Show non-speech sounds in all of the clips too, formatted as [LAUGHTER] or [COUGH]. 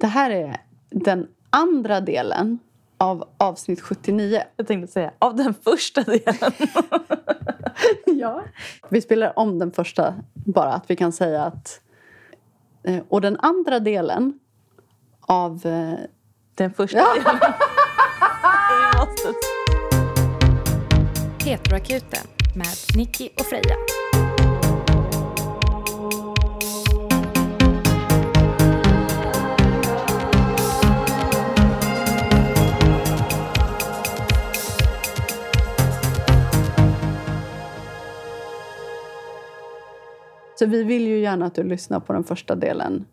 Det här är den andra delen av avsnitt 79. Jag tänkte säga, av den första delen. [LAUGHS] ja. Vi spelar om den första bara, att vi kan säga att... eh, Och den andra delen av... eh, Den första delen. [LAUGHS] Vi måste... Heteroakuten med Nicky och Freja. Så vi vill ju gärna att du lyssnar på den första delen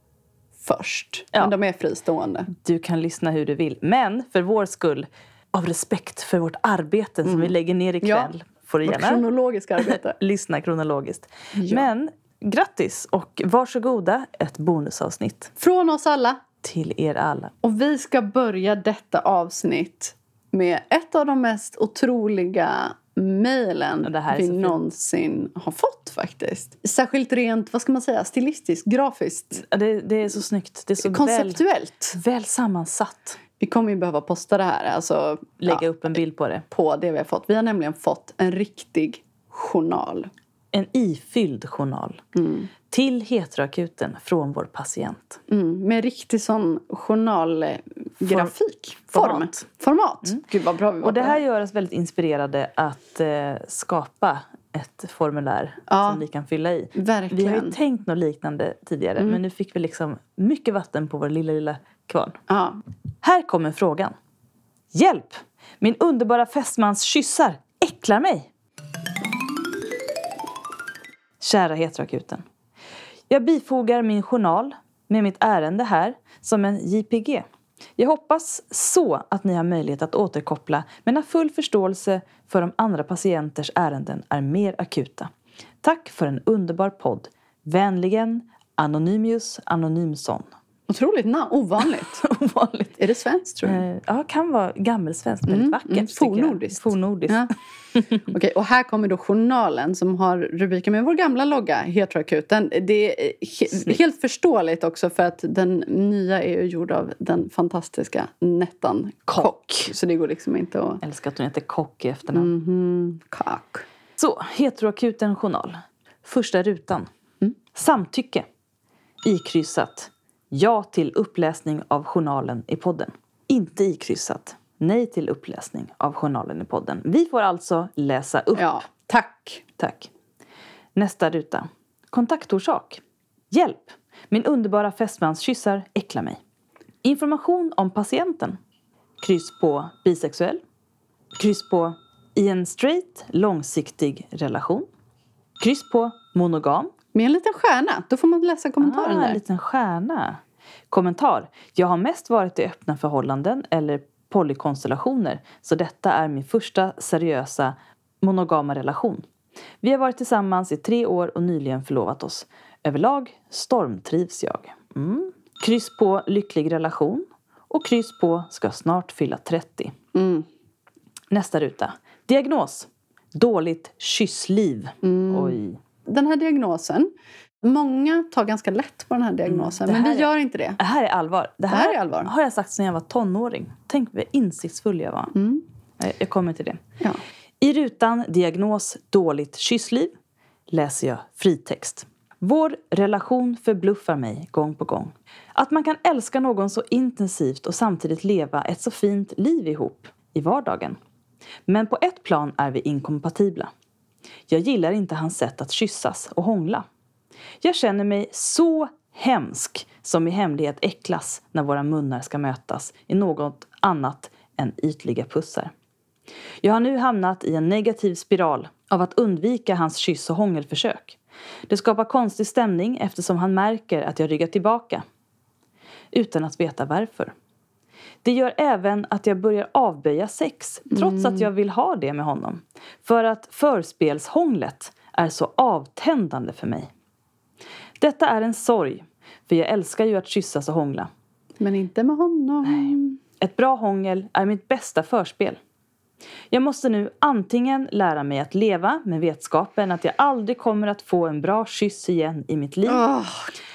först. Ja. Men de är fristående. Du kan lyssna hur du vill. Men för vår skull, av respekt för vårt arbete som vi lägger ner ikväll, får du Vårt gärna kronologiska [LAUGHS] arbete. lyssna kronologiskt. Ja. Men grattis och varsågoda ett bonusavsnitt Från oss alla. till er alla. Och vi ska börja detta avsnitt med ett av de mest otroliga mejlen vi någonsin har fått faktiskt. Särskilt rent, vad ska man säga, stilistiskt, grafiskt, Det, det är så snyggt. Det är så väl, konceptuellt. väl sammansatt. Vi kommer ju behöva posta det här, alltså Lägga ja, upp en bild på det. på det vi har fått. Vi har nämligen fått en riktig journal. En ifylld journal. Till heteroakuten från vår patient. Mm, med riktig sån journalgrafik. Form. format. Format. Gud vad bra vi var Och det här gör oss väldigt inspirerade att eh, skapa ett formulär Ja. som ni kan fylla i. Verkligen. Vi har ju tänkt något liknande tidigare men nu fick vi liksom mycket vatten på vår lilla, lilla kvarn. Ja. Här kommer frågan. Hjälp! Min underbara fästmans kyssar äcklar mig. Kära heteroakuten. Jag bifogar min journal med mitt ärende här som en JPG. Jag hoppas så att ni har möjlighet att återkoppla men har full förståelse för om andra patienters ärenden är mer akuta. Tack för en underbar podd. Vänligen Anonymius Anonymson. Otroligt namn. Ovanligt. [LAUGHS] Ovanligt. är det svenskt tror du? Eh, Ja, kan vara gammelsvenskt. Väldigt vackert. mm, tycker jag. fornnordiskt. Fornnordiskt. Ja. [LAUGHS] Okej, och här kommer då journalen som har rubriken med vår gamla logga, Heteroakuten. Det är he- helt förståeligt också för att den nya är ju gjord av den fantastiska Nettan Kock. Kock. Så det går liksom inte att... Älskar att hon heter Kock i efternamn. Mhm, Kock. Så, heteroakuten journal. Första rutan. Mm. Samtycke. Ikryssat. Ja till uppläsning av journalen i podden. Inte ikryssat. Nej till uppläsning av journalen i podden. Vi får alltså läsa upp. Ja, tack. Tack. Nästa ruta. Kontaktorsak. Hjälp! Min underbara fästmans kyssar äcklar mig. Information om patienten. Kryss på bisexuell. Kryss på i en straight, långsiktig relation. Kryss på monogam. Med en liten stjärna, då får man läsa kommentaren ah, där. en liten stjärna. Kommentar. Jag har mest varit i öppna förhållanden eller polykonstellationer så detta är min första seriösa monogama relation. Vi har varit tillsammans i tre år och nyligen förlovat oss. Överlag stormtrivs jag. Mm. Kryss på lycklig relation och kryss på ska snart fylla 30. Mm. Nästa ruta. Diagnos. Dåligt kyssliv. Mm. Oj. Den här diagnosen, många tar ganska lätt på den här diagnosen, Mm, det men här vi är- gör inte det. Det här är allvar. Det här, här är allvar. har jag sagt sedan jag var tonåring. Tänk vad insiktsfull jag var. Mm. Jag- Jag kommer till det. Ja. I rutan diagnos dåligt kyssliv läser jag fritext. Vår relation förbluffar mig gång på gång. Att man kan älska någon så intensivt och samtidigt leva ett så fint liv ihop i vardagen. Men på ett plan är vi inkompatibla. Jag gillar inte hans sätt att kyssas och hångla. Jag känner mig så hemsk som i hemlighet äcklas när våra munnar ska mötas i något annat än ytliga pussar. Jag har nu hamnat i en negativ spiral av att undvika hans kyss och hångelförsök. Det skapar konstig stämning eftersom han märker att jag ryggar tillbaka. Utan att veta varför. Det gör även att jag börjar avböja sex trots att jag vill ha det med honom. För att förspelshånglet är så avtändande för mig. Detta är en sorg, för jag älskar ju att kyssas och hångla. Men inte med honom. Ett bra hångel är mitt bästa förspel. Jag måste nu antingen lära mig att leva med vetskapen att jag aldrig kommer att få en bra kyss igen i mitt liv. Åh,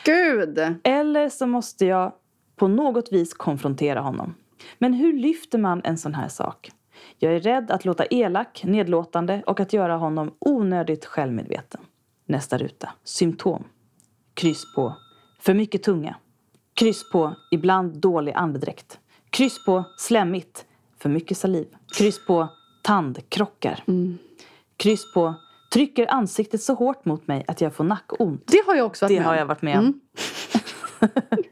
gud! Eller så måste jag på något vis konfrontera honom. Men hur lyfter man en sån här sak? Jag är rädd att låta elak, nedlåtande och att göra honom onödigt självmedveten. Nästa ruta. Symptom. Kryss på för mycket tunga. Kryss på ibland dålig andedräkt. Kryss på slemmigt. För mycket saliv. Kryss på tandkrockar. Kryss på trycker ansiktet så hårt mot mig att jag får nackont. Det har jag också varit Det med har jag varit med om. [LAUGHS]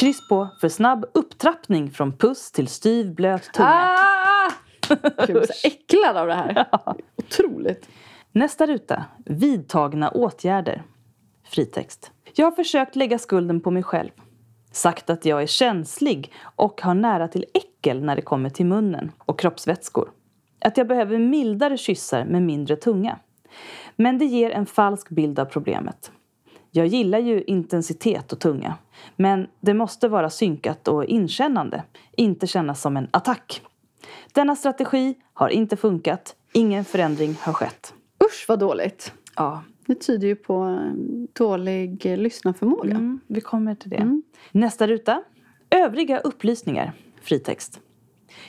Kryss på för snabb upptrappning från puss till styv blöt tunga. Ah! Jag blir så [LAUGHS] äcklad av det här. Otroligt. Nästa ruta. Vidtagna åtgärder. Fritext. Jag har försökt lägga skulden på mig själv. Sagt att jag är känslig och har nära till äckel när det kommer till munnen och kroppsvätskor. Att jag behöver mildare kyssar med mindre tunga. Men det ger en falsk bild av problemet. Jag gillar ju intensitet och tunga. Men det måste vara synkat och inkännande. Inte kännas som en attack. Denna strategi har inte funkat. Ingen förändring har skett. Usch vad dåligt. Ja, Det tyder ju på eh, dålig lyssnarförmåga. Mm, vi kommer till det. Nästa ruta. Övriga upplysningar. Fritext.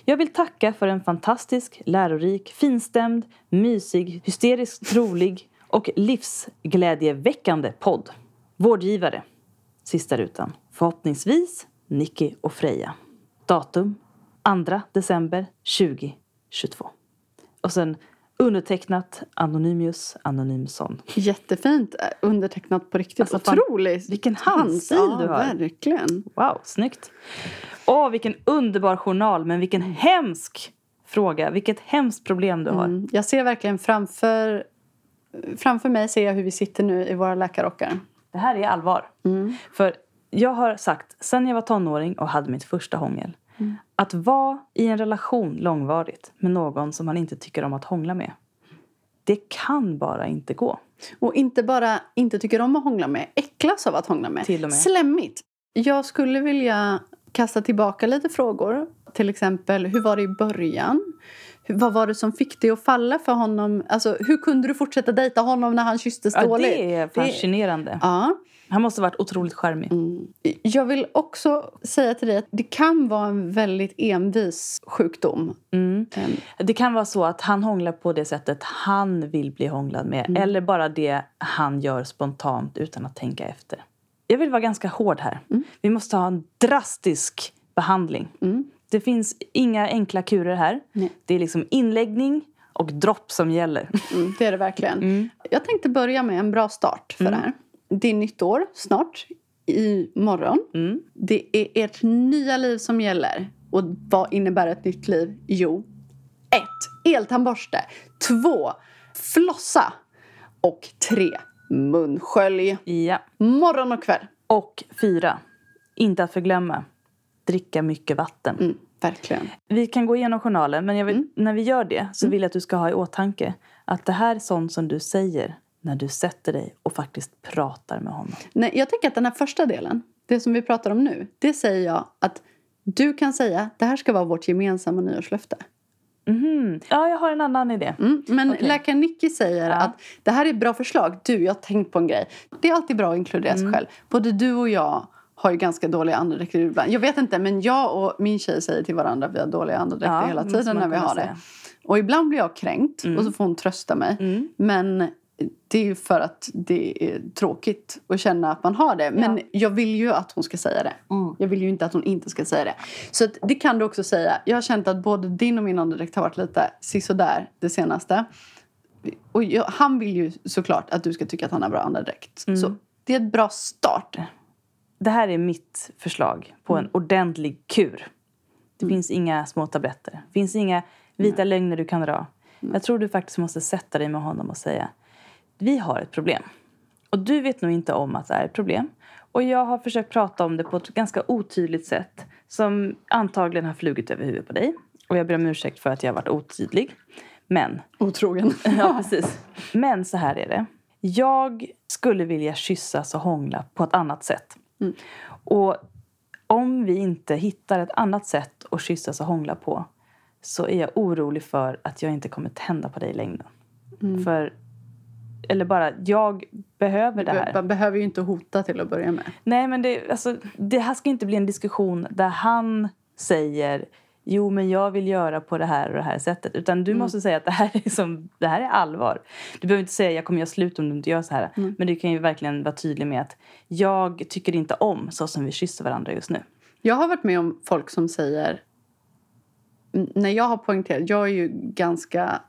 Jag vill tacka för en fantastisk, lärorik, finstämd, mysig, hysteriskt rolig och livsglädjeväckande podd. Vårdgivare. Sista rutan. Förhoppningsvis Nicky och Freja. Datum 2 december 2022. Och sen undertecknat Anonymous Anonymson. Jättefint eh, undertecknat på riktigt. Alltså, Otroligt. vilken handstil ja, du har. verkligen. Wow, snyggt. Åh, vilken underbar journal, men vilken hemsk fråga. Vilket hemskt problem du har. Mm. Jag ser verkligen framför, framför mig ser jag hur vi sitter nu i våra läkarrockar. Det här är allvar. För jag har sagt, sen jag var tonåring och hade mitt första hångel, att vara i en relation långvarigt med någon som man inte tycker om att hångla med, det kan bara inte gå. Och inte bara inte tycker om att hångla med, äcklas av att hångla med. Till och med. Slemmigt. Jag skulle vilja kasta tillbaka lite frågor. Till exempel, hur var det i början? Vad var det som fick dig att falla för honom? Alltså, hur kunde du fortsätta dejta honom när han kysstes Ja, dåligt? det är fascinerande. Ja. Han måste ha varit otroligt charmig. Jag vill också säga till dig att det kan vara en väldigt envis sjukdom. Mm. Ehm, Det kan vara så att han hånglar på det sättet han vill bli hånglad med. Eller bara det han gör spontant utan att tänka efter. Jag vill vara ganska hård här. Vi måste ha en drastisk behandling. Det finns inga enkla kurer här. Nej. Det är liksom inläggning och dropp som gäller. Mm, det är det verkligen. Mm. Jag tänkte börja med en bra start för det här. Det är nytt år snart, i morgon. Mm. Det är ert nya liv som gäller. Och vad innebär ett nytt liv? Jo, ett, Eltandborste. Två, Flossa. Och tre, Munskölj. Ja. Morgon och kväll. Och fyra, inte att förglömma, dricka mycket vatten. Mm, verkligen. Vi kan gå igenom journalen, men vill, när vi gör det så vill jag att du ska ha i åtanke att det här är sånt som du säger när du sätter dig och faktiskt pratar med honom. Nej, jag tänker att den här första delen, det som vi pratar om nu, det säger jag att du kan säga det här ska vara vårt gemensamma nyårslöfte. Mhm. Ja, jag har en annan idé. Mm, men Okej. läkare Nicky säger Ja. att det här är ett bra förslag. Du, jag har tänkt på en grej. Det är alltid bra att inkludera Mm. sig själv. Både du och jag har ju ganska dåliga andedräkter ibland. Jag vet inte, men jag och min tjej säger till varandra att vi har dåliga andedräkter Ja, hela tiden när vi har det. säga. Och ibland blir jag kränkt och så får hon trösta mig. Mm. Men det är ju för att det är tråkigt att känna att man har det. Men Ja. jag vill ju att hon ska säga det. Mm. Jag vill ju inte att hon inte ska säga det. Så det kan du också säga. Jag har känt att både din och min andedräkt har varit lite sisådär det senaste. Och jag, han vill ju såklart att du ska tycka att han har bra andedräkt. Mm. Så det är ett bra start. Det här är mitt förslag på en ordentlig kur. Det finns inga små tabletter. Det finns inga vita lögner du kan dra. Jag tror du faktiskt måste sätta dig med honom och säga vi har ett problem. Och du vet nog inte om att det är ett problem. Och jag har försökt prata om det på ett ganska otydligt sätt som antagligen har flugit över huvudet på dig. Och jag ber om ursäkt för att jag har varit otydlig. Men Otrogen. [LAUGHS] Ja, [LAUGHS] precis. Men så här är det. Jag skulle vilja kyssas och hångla på ett annat sätt. Och om vi inte hittar ett annat sätt att kyssas och hångla på så är jag orolig för att jag inte kommer tända på dig i längden. För eller bara jag behöver det här. Man behöver ju inte hota till att börja med. Nej, men det, alltså, det här ska inte bli en diskussion där han säger jo, men jag vill göra på det här och det här sättet. Utan du måste säga att det här, är som, det här är allvar. Du behöver inte säga jag kommer göra slut om du inte gör så här. Men du kan ju verkligen vara tydlig med att jag tycker inte om så som vi kysser varandra just nu. Jag har varit med om folk som säger... När jag har poängterat... Jag är ju ganska,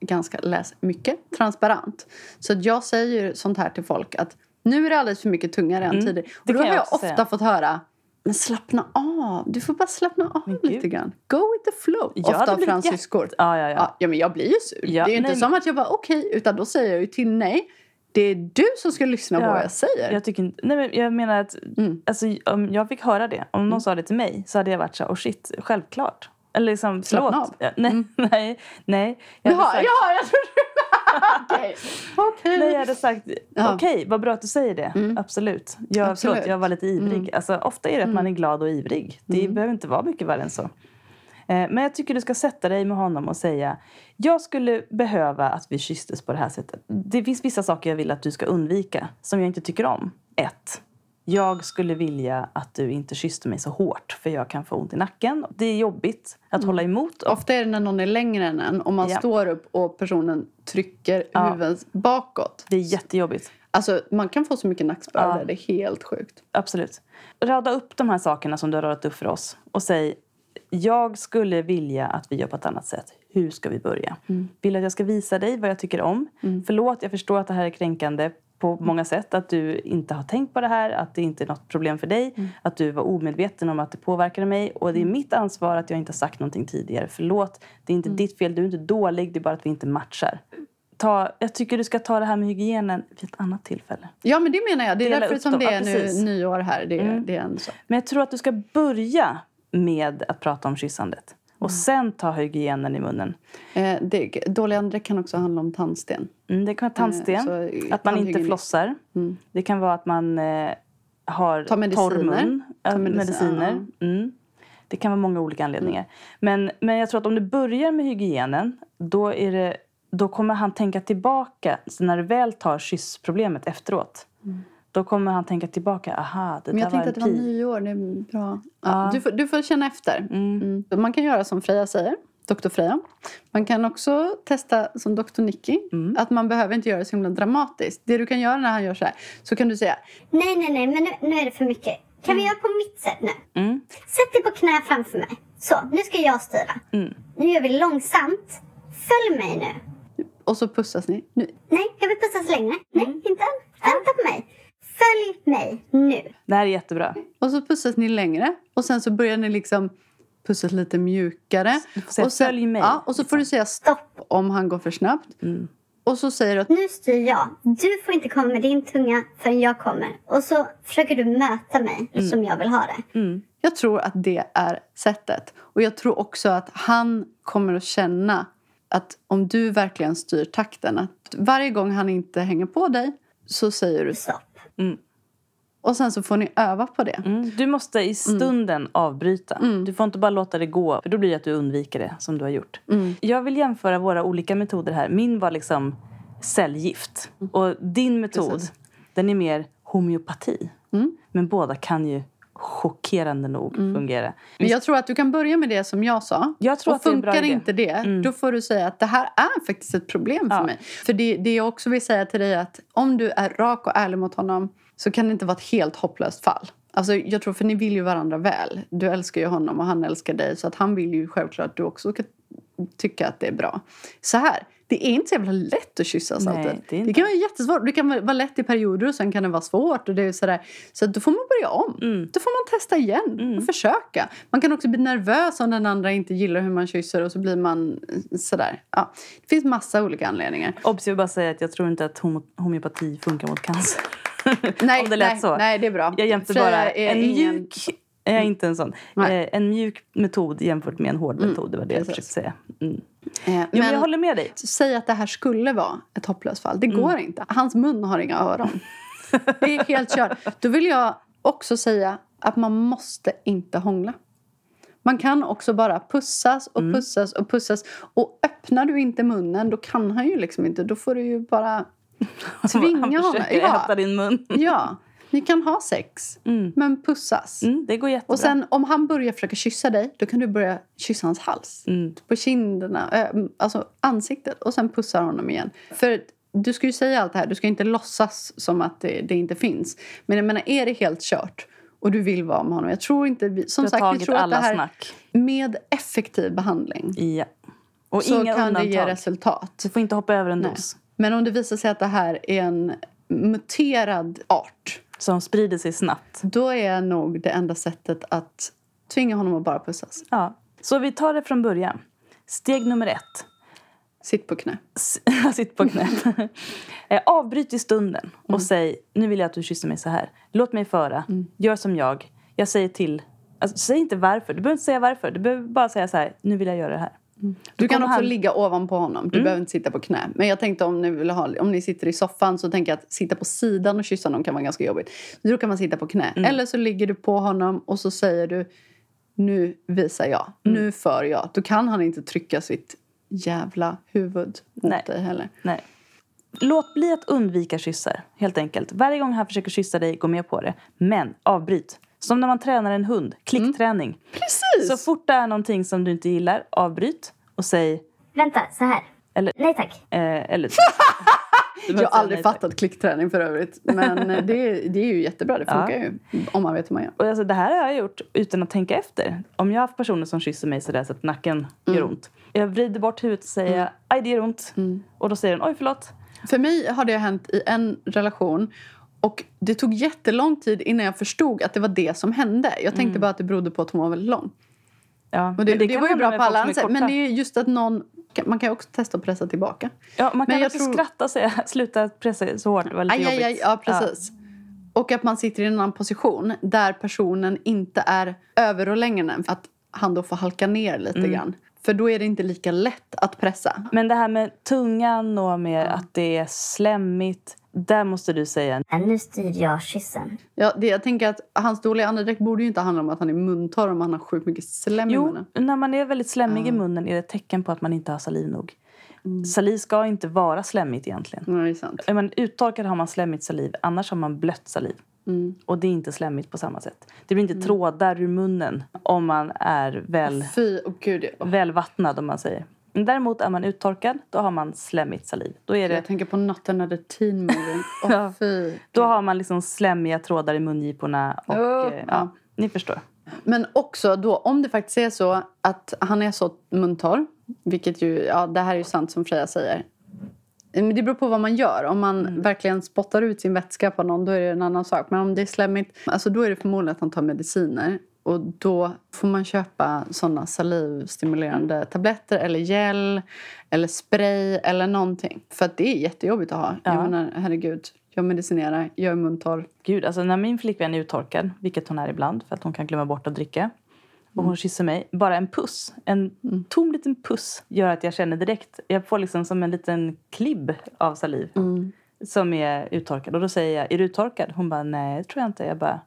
ganska läs mycket transparent. Så jag säger sånt här till folk att nu är det alldeles för mycket tunga redan tidigare. Och det då kan har jag jag ofta säga. fått höra men slappna av. Du får bara slappna av Men lite gud. grann. Go with the flow. Hade ofta av fransyskor. jätte- Ja, ja, ja. Ja, ja, men jag blir ju sur. Ja, det är ju inte nej, som att jag bara okej, utan då säger jag ju till nej. Det är du som ska lyssna på Ja. vad jag säger. Jag, tycker inte, nej men jag menar att Mm. alltså, om jag fick höra det, om någon sa det till mig så hade jag varit så här, oh shit, självklart. Eller liksom, Slappna av. Ja, nej, [LAUGHS] nej, nej. Jag Jaha, sagt, ja, jag trodde [LAUGHS] Okej. Okej. Nej, jag hade sagt Ja. Mm. okej, vad bra att du säger det. Absolut. Jag, Absolut. Förlåt, jag var lite ivrig. Mm. Alltså, ofta är det att man är glad och ivrig. Det behöver inte vara mycket värre än så. Eh, Men jag tycker du ska sätta dig med honom och säga jag skulle behöva att vi kysstes på det här sättet. Det finns vissa saker jag vill att du ska undvika som jag inte tycker om. Ett. Jag skulle vilja att du inte kysste mig så hårt för jag kan få ont i nacken. Det är jobbigt att hålla emot. Ofta är det när någon är längre än en och man Ja. står upp och personen trycker Ja. huvudet bakåt. Det är jättejobbigt. Alltså man kan få så mycket nackspärr Ja. där, det är helt sjukt. Absolut. Rada upp de här sakerna som du har radat upp för oss och säg jag skulle vilja att vi gör på ett annat sätt. Hur ska vi börja? Vill du att jag ska visa dig vad jag tycker om? Förlåt, jag förstår att det här är kränkande på många sätt. Att du inte har tänkt på det här, att det inte är något problem för dig. Att du var omedveten om att det påverkade mig. Och det är mitt ansvar att jag inte har sagt någonting tidigare. Förlåt, det är inte ditt fel, du är inte dålig, det är bara att vi inte matchar. Ta, jag tycker du ska ta det här med hygienen vid ett annat tillfälle. Ja men det menar jag, det är Dela därför som dem. det är nu nyår här. Det Mm. det är en så. Men jag tror att du ska börja med att prata om kyssandet. Och sen ta hygienen i munnen. Eh, det, dåliga andra kan också handla om tandsten. Mm, det kan vara tandsten, Eh, så, att man inte flossar. Mm. Det kan vara att man eh, har Ta mediciner. torr mun. Ta äh, medicin- mediciner. Mm. Det kan vara många olika anledningar. Men, men jag tror att om du börjar med hygienen då, är det, då kommer han tänka tillbaka. När du väl tar kyssproblemet efteråt då kommer han tänka tillbaka. Aha, det Men jag där var tänkte en att det var nyår, det är bra. Ja, Ja. du, får, du får känna efter. Mm. Mm. Man kan göra som Freja säger, doktor Freja. Man kan också testa som doktor Nicky. Mm. Att man behöver inte göra det så himla dramatiskt. Det du kan göra när han gör så här, så kan du säga Nej, nej, nej, men nu, nu är det för mycket. Kan vi göra på mitt sätt nu? Mm. Sätt dig på knä framför mig. Så, nu ska jag styra. Mm. Nu gör vi långsamt. Följ mig nu. och så pussas ni. Nu. Nej, jag vill pussas längre. Nej, inte än. Vänta på mig. Följ mig nu. Det här är jättebra. Och så pussas ni längre. Och sen så börjar ni liksom pussas lite mjukare. Säga, och sen, "Följ mig". Ja, och så får du säga stopp om han går för snabbt. Mm. Och så säger du att Nu styr jag. Du får inte komma med din tunga förrän jag kommer. Och så försöker du möta mig som jag vill ha det. Mm. Jag tror att det är sättet. Och jag tror också att han kommer att känna att om du verkligen styr takten, att varje gång han inte hänger på dig så säger du Stopp. Och sen så får ni öva på det. Mm. Du måste i stunden avbryta. Du får inte bara låta det gå, för då blir det att du undviker det som du har gjort. Mm. Jag vill jämföra våra olika metoder här. Min var liksom cellgift. Och din metod, Mm. Precis. den är mer homeopati. Mm. Men båda kan ju chockerande nog fungera. Men jag tror att du kan börja med det som jag sa. Jag tror och att det är en bra funkar idé. inte det, då får du säga att det här är faktiskt ett problem för Ja. mig. För det, det jag också vill säga till dig är att om du är rak och ärlig mot honom så kan det inte vara ett helt hopplöst fall. Alltså, jag tror, för ni vill ju varandra väl. Du älskar ju honom och han älskar dig. Så att han vill ju självklart att du också ska tycka att det är bra. Så här, det är inte så jävla lätt att kyssas Nej, alltid. det Det, kan vara jättesvårt. Det kan vara lätt i perioder och sen kan det vara svårt. Och det är sådär. Så då får man börja om. Mm. Då får man testa igen och försöka. Man kan också bli nervös om den andra inte gillar hur man kysser och så blir man eh, sådär. Ja, det finns massa olika anledningar. Obs, jag vill bara säga att jag tror inte att homeopati funkar mot cancer. Nej, [LAUGHS] Om det lät nej, så. nej, det är bra. Jag Freja bara en ingen- mjuk... Jag är inte en sån. Nej. Eh, en mjuk metod jämfört med en hård metod. Det var det jag precis. försökte säga. Mm. Eh, Jo, men jag men håller med dig. säg att det här skulle vara ett hopplöst fall. Det Mm. går inte. Hans mun har inga öron. [LAUGHS] det är helt kört. Då vill jag också säga att man måste inte hångla. Man kan också bara pussas och Mm. pussas och pussas. Och öppnar du inte munnen då kan han ju liksom inte. Då får du ju bara [LAUGHS] Tvinga Han honom. försöker Ja. äta din mun. Ja, ni kan ha sex, Mm. men pussas. Mm, det går jättebra. Och sen om han börjar försöka kyssa dig, då kan du börja kyssa hans hals. Mm. På kinderna, äh, alltså ansiktet. Och sen pussar honom igen. För du ska ju säga allt det här, du ska inte låtsas som att det, det inte finns. Men jag menar, är det helt kört och du vill vara med honom. Jag tror inte, vi, som sagt, vi tror att det här snack. med effektiv behandling Ja. Och så inga kan undantag. det ge resultat. Du får inte hoppa över en dos Men om det visar sig att det här är en muterad art som sprider sig snabbt. då är nog det enda sättet att tvinga honom att bara pussas. Ja. Så vi tar det från början. Steg nummer ett. Sitt på knä. S- [LAUGHS] Sitt på knä. [LAUGHS] Eh, Avbryt i stunden och Mm. säg nu vill jag att du kysser mig så här. Låt mig föra. Mm. Gör som jag. Jag säger till. Alltså, säg inte varför. Du behöver inte säga varför. Du behöver bara säga så här. Nu vill jag göra det här. Du kan också han- ligga ovanpå honom. Du behöver inte sitta på knä. Men jag tänkte om ni, vill ha, om ni sitter i soffan så tänker jag att sitta på sidan och kyssa honom kan vara ganska jobbigt. Då kan man sitta på knä. Eller så ligger du på honom och så säger du nu visar jag. Nu för jag. Då kan han inte trycka sitt jävla huvud mot Nej. dig heller. Nej. Låt bli att undvika kyssar, helt enkelt. Varje gång han försöker kyssa dig, gå med på det. Men avbryt. Som när man tränar en hund, klickträning. Precis! Så fort det är någonting som du inte gillar, avbryt och säg... Vänta, så här. Eller- Nej tack. Eh, eller, [LAUGHS] jag har aldrig fattat klickträning för övrigt. Men eh, det, är- det är ju jättebra. Det funkar ju. Om man vet hur man gör. Och alltså, det här har jag gjort utan att tänka efter. Om jag har haft personer som kysser mig sådär så att nacken gör ont. Jag vrider bort huvudet och säger aj det gör ont. Och då säger den oj förlåt. För mig har det hänt i en relation och det tog jättelång tid innan jag förstod att det var det som hände. Jag tänkte bara att det berodde på att hon var väldigt lång. Ja, Och det, men det, kan var ju bra på alla är sätt. Men det är just att någon... Man kan också testa att pressa tillbaka. Ja, man Men kan jag också tror- skratta och säga [LAUGHS] sluta pressa så hårt, det var lite Aj, aj, jobbigt. aj, ja, precis. Och att man sitter i en annan position där personen inte är överrolängande. Att han då får halka ner lite Mm. grann. För då är det inte lika lätt att pressa. Men det här med tungan och med att det är slemmigt. Där måste du säga Ja, nu styr jag kyssen. Ja, det, jag tänker att hans dåliga andedräkt borde ju inte handla om att han är muntorr om han har sjukt mycket slem i Jo, munnen. när man är väldigt slemmig i munnen är det ett tecken på att man inte har saliv nog. Saliv ska inte vara slemmigt egentligen. Ja, det är sant. Är man uttorkad har man slemmigt saliv, annars har man blött saliv. Mm. Och det är inte slemmigt på samma sätt. Det blir inte trådar ur munnen om man är väl, Fy, och gud. Jag, väl vattnad om man säger. Men Däremot är man uttorkad, då har man slemmigt saliv. Då, är det, jag tänker på natten när det teen movie. [LAUGHS] Åh, Ja. fy. då har man liksom slemmiga trådar i mungiporna. Och, Oh, eh, ja. Ni förstår. Men också då, om det faktiskt är så att han är så muntorr, vilket ju, ja det här är ju sant som Freja säger. Men det beror på vad man gör. Om man Mm. verkligen spottar ut sin vätska på någon, då är det en annan sak. Men om det är slemmigt, alltså då är det förmodligen att han tar mediciner. Och då får man köpa såna salivstimulerande tabletter eller gel eller spray eller någonting. För det är jättejobbigt att ha. Ja. Jag menar, herregud, jag medicinerar, jag är muntorr. Gud, alltså när min flickvän är uttorkad, vilket hon är ibland för att hon kan glömma bort att dricka. Och hon kysser mig. Bara en puss, en tom liten puss gör att jag känner direkt. Jag får liksom som en liten klibb av saliv som är uttorkad. Och då säger jag, är du uttorkad? Hon bara, nej det tror jag inte. Jag bara,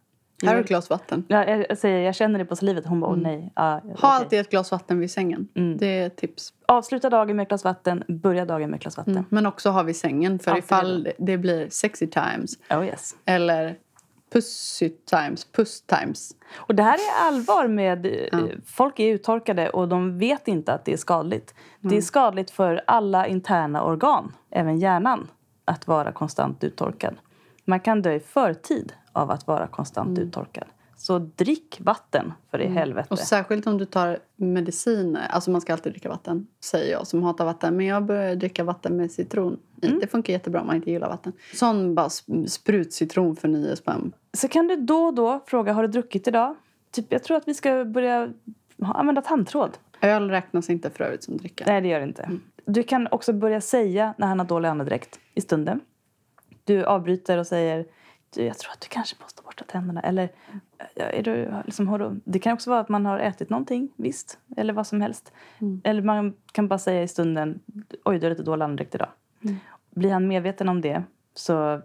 Här har du ett glas vatten. Ja, jag säger, jag känner det på salivet. Hon bara, åh nej. Ja. Ha alltid ett glas vatten vid sängen. Mm. Det är ett tips. Avsluta dagen med ett glas vatten, börja dagen med ett glas vatten. Men också ha vid sängen för Alltid ifall det, det blir sexy times Oh yes. eller pussy times, puss times. Och det här är allvar med... eh, Folk är uttorkade och de vet inte att det är skadligt. Det är skadligt för alla interna organ, även hjärnan, att vara konstant uttorkad. Man kan dö i förtid av att vara konstant uttorkad. Så drick vatten, för i helvete. Och särskilt om du tar mediciner. Alltså man ska alltid dricka vatten, säger jag som hatar vatten. Men jag börjar dricka vatten med citron i. Det funkar jättebra om man inte gillar vatten. Sån bara sp- sprutcitron för nio spänn. Så kan du då och då fråga, har du druckit idag? Typ, jag tror att vi ska börja använda tandtråd. Öl räknas inte för övrigt som dricka. Nej, det gör det inte. Du kan också börja säga när han har dålig andedräkt i stunden. Du avbryter och säger du, jag tror att du kanske måste borsta tänderna. Eller, är du, liksom, har du, det kan också vara att man har ätit någonting, visst. Eller vad som helst. Eller man kan bara säga i stunden, oj du har lite dålig andedräkt idag. Blir han medveten om det så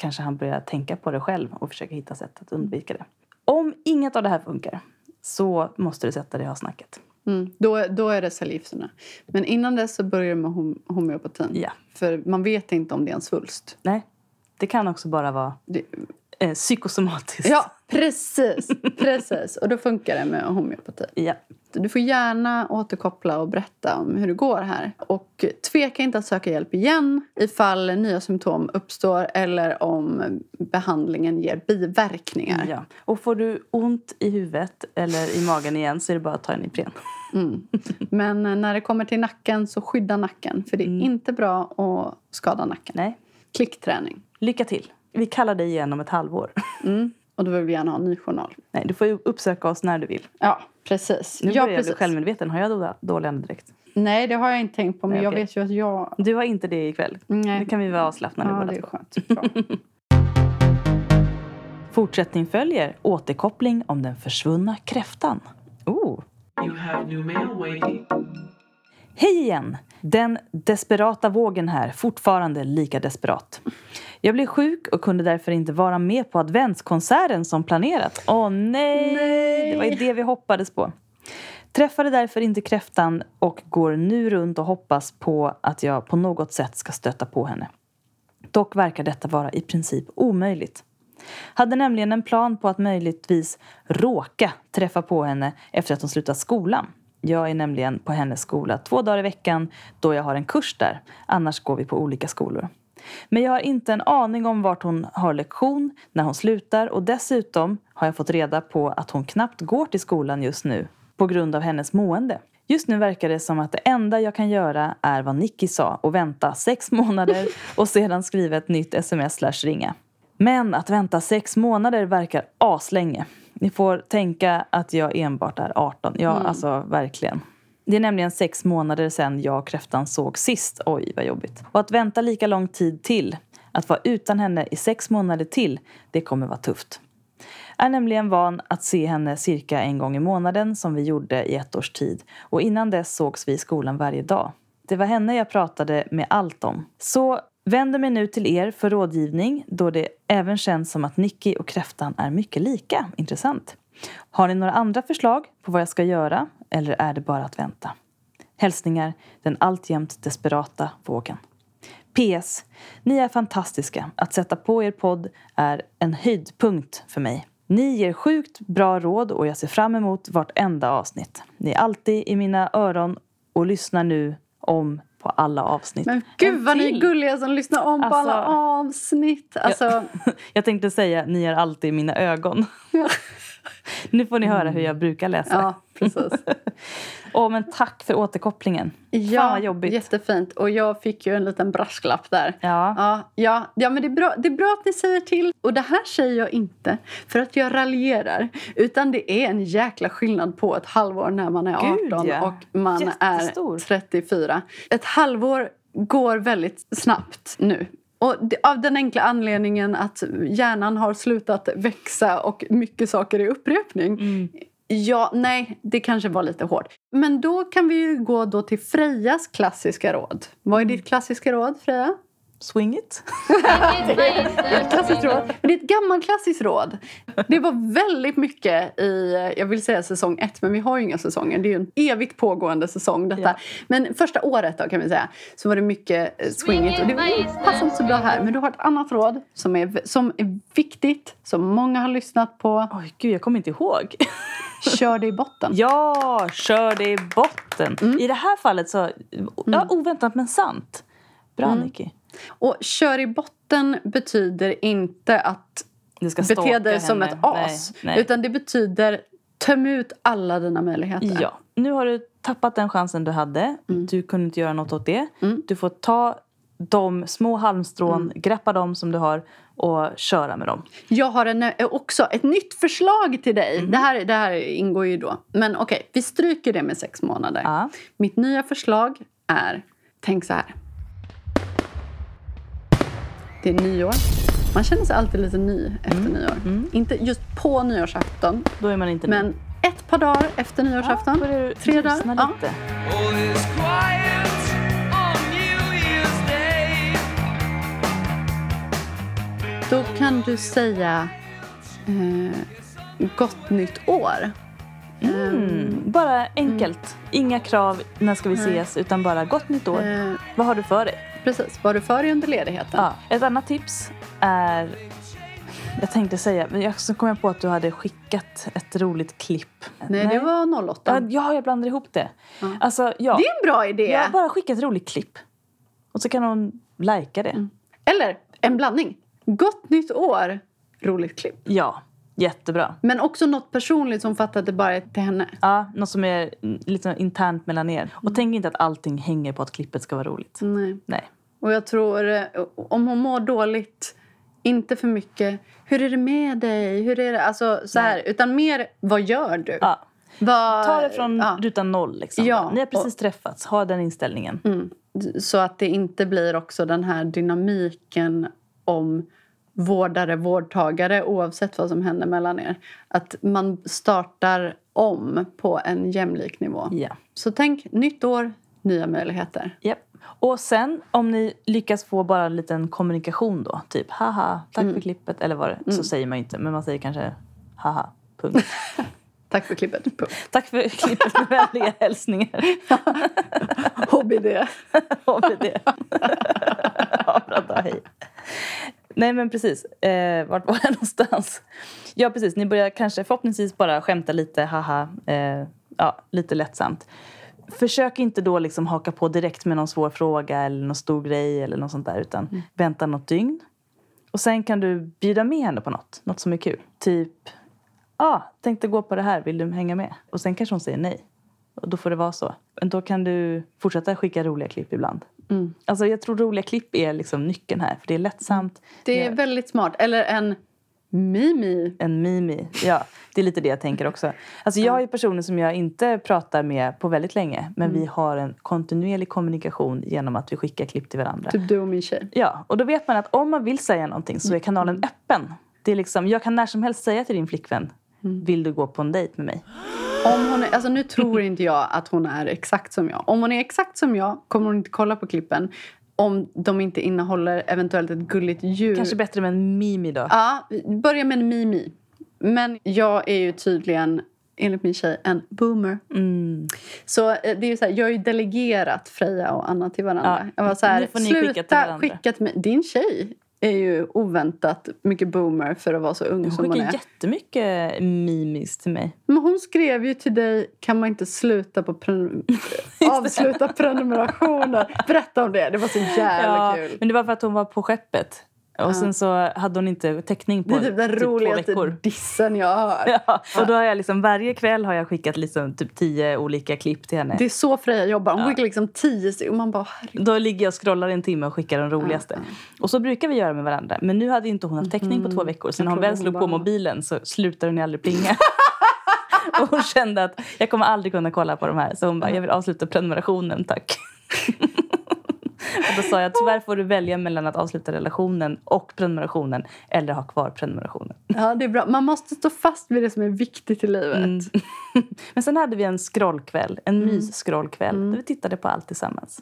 kanske han börjar tänka på det själv och försöka hitta sätt att undvika det. Om inget av det här funkar så måste du sätta dig och ha snacket. Mm. Då, då är det cellgifterna. Men innan dess så börjar det med hom- homeopatin. Ja. För man vet inte om det är en svulst. Nej, det kan också bara vara Det, eh, psykosomatiskt. ja, precis. precis. Och då funkar det med homeopati. [LAUGHS] ja. Du får gärna återkoppla och berätta om hur det går här. Och tveka inte att söka hjälp igen ifall nya symptom uppstår eller om behandlingen ger biverkningar. ja. Och får du ont i huvudet eller i magen igen så är det bara att ta en Ipren. [LAUGHS] Mm. Men när det kommer till nacken så skydda nacken. För det är Mm. inte bra att skada nacken. Nej. Klickträning. Lycka till. Vi kallar dig igen om ett halvår. Mm. Och då vill vi gärna ha en ny journal. Nej, du får ju uppsöka oss när du vill. Ja, precis. Nu ja, börjar jag bli självmedveten. Har jag då- dålig andedräkt? Nej, det har jag inte tänkt på. Men Nej, jag okej. vet ju att jag... Du har inte det ikväll. Nej. Nu kan vi vara avslappnade Ja, båda det är skönt. Bra. [LAUGHS] Fortsättning följer. Återkoppling om den försvunna kräftan. Oh. You have new mail waiting. Hej igen! Den desperata vågen här, fortfarande lika desperat. Jag blev sjuk och kunde därför inte vara med på adventskonserten som planerat. Åh nej! Det var ju det vi hoppades på. Träffade därför inte kräftan och går nu runt och hoppas på att jag på något sätt ska stöta på henne. Dock verkar detta vara i princip omöjligt. Hade nämligen en plan på att möjligtvis råka träffa på henne efter att hon slutat skolan. Jag är nämligen på hennes skola två dagar i veckan då jag har en kurs där. Annars går vi på olika skolor. Men jag har inte en aning om vart hon har lektion, när hon slutar och dessutom har jag fått reda på att hon knappt går till skolan just nu på grund av hennes mående. Just nu verkar det som att det enda jag kan göra är vad Nicky sa och vänta sex månader [LAUGHS] och sedan skriva ett nytt sms slash ringa. Men att vänta sex månader verkar aslänge. Ni får tänka att jag enbart är 18. Ja, alltså verkligen. Det är nämligen sex månader sedan jag och kräftan såg sist. Oj, vad jobbigt. Och att vänta lika lång tid till, att vara utan henne i sex månader till, det kommer vara tufft. Är nämligen van att se henne cirka en gång i månaden som vi gjorde i ett års tid. Och innan dess sågs vi i skolan varje dag. Det var henne jag pratade med allt om. Så vänder mig nu till er för rådgivning då det även känns som att Nicky och kräftan är mycket lika. Intressant. Har ni några andra förslag på vad jag ska göra eller är det bara att vänta? Hälsningar den alltjämt desperata vågen. PS. Ni är fantastiska. Att sätta på er podd är en höjdpunkt för mig. Ni ger sjukt bra råd och jag ser fram emot vartenda avsnitt. Ni är alltid i mina öron och lyssnar nu om på alla avsnitt. Men gud vad ni är gulliga som lyssnar om på Alltså- alla avsnitt. Alltså, [LAUGHS] Jag tänkte säga, ni är alltid i mina ögon. [LAUGHS] [LAUGHS] nu får ni höra hur jag brukar läsa. ja, precis. [LAUGHS] Åh, men tack för återkopplingen. Ja, Fan vad jobbigt. jättefint. Och jag fick ju en liten brasklapp där. Ja. Ja, ja, ja men det är, bra, det är bra att ni säger till. Och det här säger jag inte för att jag raljerar. Utan det är en jäkla skillnad på ett halvår när man är 18 Gud, ja. och man Jättestor. är 34. Ett halvår går väldigt snabbt nu. Och av den enkla anledningen att hjärnan har slutat växa och mycket saker är upprepning. Mm. Ja, nej, det kanske var lite hårt. Men då kan vi ju gå då till Frejas klassiska råd. Vad är ditt klassiska råd, Freja? Swing it. Ett klassiskt råd. Men det är ett gammalt klassiskt råd. Det var väldigt mycket i, jag vill säga säsong ett, men vi har ju inga säsonger. Det är ju en evigt pågående säsong detta. Ja. Men första året då kan vi säga, så var det mycket eh, swing it. Och det passar inte så bra här. Men du har ett annat råd som är, som är viktigt, som många har lyssnat på. Oj, gud, jag kommer inte ihåg. [LAUGHS] Kör det i botten. Ja, kör det i botten. Mm. I det här fallet så, ja, oväntat men sant. Bra Mm. Nicky. Och kör i botten betyder inte att Du ska bete dig som henne. ett as. Nej, nej. Utan det betyder töm ut alla dina möjligheter. Ja, nu har du tappat den chansen du hade. Du kunde inte göra något åt det. Mm. Du får ta de små halmstrån, greppa dem som du har och köra med dem. Jag har en, eh, också ett nytt förslag till dig. Mhm. Det, här, det här ingår ju då. Men okej, vi stryker det med sex månader. Ja. Mitt nya förslag är, tänk så här. Det är nyår. Man känner sig alltid lite ny efter Mm. nyår. Inte just på nyårsafton, Då är man inte men ett par dagar efter nyårsafton. Ja, du tre dagar. Ja. lite. Då kan du säga eh, gott nytt år. Mm. Bara enkelt. Inga krav, när ska vi ses, utan bara gott nytt år. Eh, Vad har du för dig? Precis, vad du för dig under ledigheten? Ja. Ett annat tips är... Jag tänkte säga, men jag, så kom jag på att du hade skickat ett roligt klipp. Nej, det var 08. Ja, ja, jag blandar ihop det. Alltså, ja. Det är en bra idé! Jag bara skicka ett roligt klipp. Och så kan hon lajka det. Eller en blandning. Gott nytt år, roligt klipp. Ja, jättebra. Men också något personligt som fattar att det bara till henne. Ja, något som är mm, lite internt mellan er. Och tänk inte att allting hänger på att klippet ska vara roligt. Nej. Nej. Och jag tror, eh, om hon mår dåligt, inte för mycket. Hur är det med dig? Hur är det? Alltså så här, utan mer, vad gör du? Ja. Vad, Ta det från ja. ruta noll. Liksom. Ja, Ni har precis träffats. Ha den inställningen. Mm. Så att det inte blir också den här dynamiken om vårdare, vårdtagare oavsett vad som händer mellan er. Att man startar om på en jämlik nivå. Ja. Så tänk, nytt år, nya möjligheter. Japp. Och sen om ni lyckas få bara en liten kommunikation då. Typ haha, tack Mm. för klippet. Eller vad det Så säger man inte. Men man säger kanske haha, punkt. [LAUGHS] Tack för klippet. Punkt. [LAUGHS] tack för klippet med vänliga hälsningar. [LAUGHS] HBD. Det? ja, bra dag, hej. Nej men precis. Eh, vart var [LAUGHS] jag någonstans? Ja precis, ni börjar kanske förhoppningsvis bara skämta lite, haha. Eh, ja, lite lättsamt. Försök inte då liksom haka på direkt med någon svår fråga eller någon stor grej eller något sånt där. Utan vänta något dygn. Och sen kan du bjuda med henne på något. Något som är kul. Typ, ja, ah, tänkte gå på det här, vill du hänga med? Och sen kanske hon säger nej. Och då får det vara så. Men då kan du fortsätta skicka roliga klipp ibland. Mm. Alltså jag tror roliga klipp är liksom nyckeln här. För det är lättsamt. Det är väldigt smart. Eller en Mimi. En mimi. Ja, det är lite det jag tänker också. Alltså jag är personer som jag inte pratar med på väldigt länge. Men Mm. vi har en kontinuerlig kommunikation genom att vi skickar klipp till varandra. Typ du och min tjej. Ja, och då vet man att om man vill säga någonting så är kanalen Mm. öppen. Det är liksom, jag kan när som helst säga till din flickvän. Mm. Vill du gå på en dejt med mig? Om hon är, alltså nu tror [LAUGHS] inte jag att hon är exakt som jag. Om hon är exakt som jag kommer hon inte kolla på klippen. Om de inte innehåller eventuellt ett gulligt djur. Kanske bättre med en mimi då. Ja, börja med en Mimi. Men jag är ju tydligen, enligt min tjej, en boomer. Mm. Så eh, det är ju så här, jag har ju delegerat Freja och Anna till varandra. Ja, jag var så här, ni skicka till sluta varandra." skicka till mig. Din tjej är ju oväntat mycket boomer för att vara så ung Hon skickar jättemycket mimis till mig. Men hon skrev ju till dig, kan man inte sluta på prenum- [LAUGHS] avsluta prenumerationer? Berätta om det, det var så jävla kul. Men det var för att hon var på skeppet. Och sen så hade hon inte täckning Det på är typ den typ två roligaste veckor. dissen jag har hört. [LAUGHS] Ja, och då har jag liksom varje kväll har jag skickat liksom typ tio olika klipp till henne. Det är så Freja jobbar. Hon skickar liksom tio och man bara herregud. Då ligger jag och scrollar en timme och skickar de roligaste. Och så brukar vi göra med varandra. Men nu hade inte hon haft täckning på två veckor. Så Jag när hon väl slog på mobilen så slutade hon ju aldrig plinga. [LAUGHS] och hon kände att jag kommer aldrig kunna kolla på de här. Så hon bara, jag vill avsluta prenumerationen tack. [LAUGHS] och då sa jag, tyvärr får du välja mellan att avsluta relationen och prenumerationen. Eller ha kvar prenumerationen. Ja, det är bra. Man måste stå fast vid det som är viktigt i livet. Mm. [LAUGHS] Men sen hade vi en scrollkväll, en mys-scrollkväll. Där vi tittade på allt tillsammans.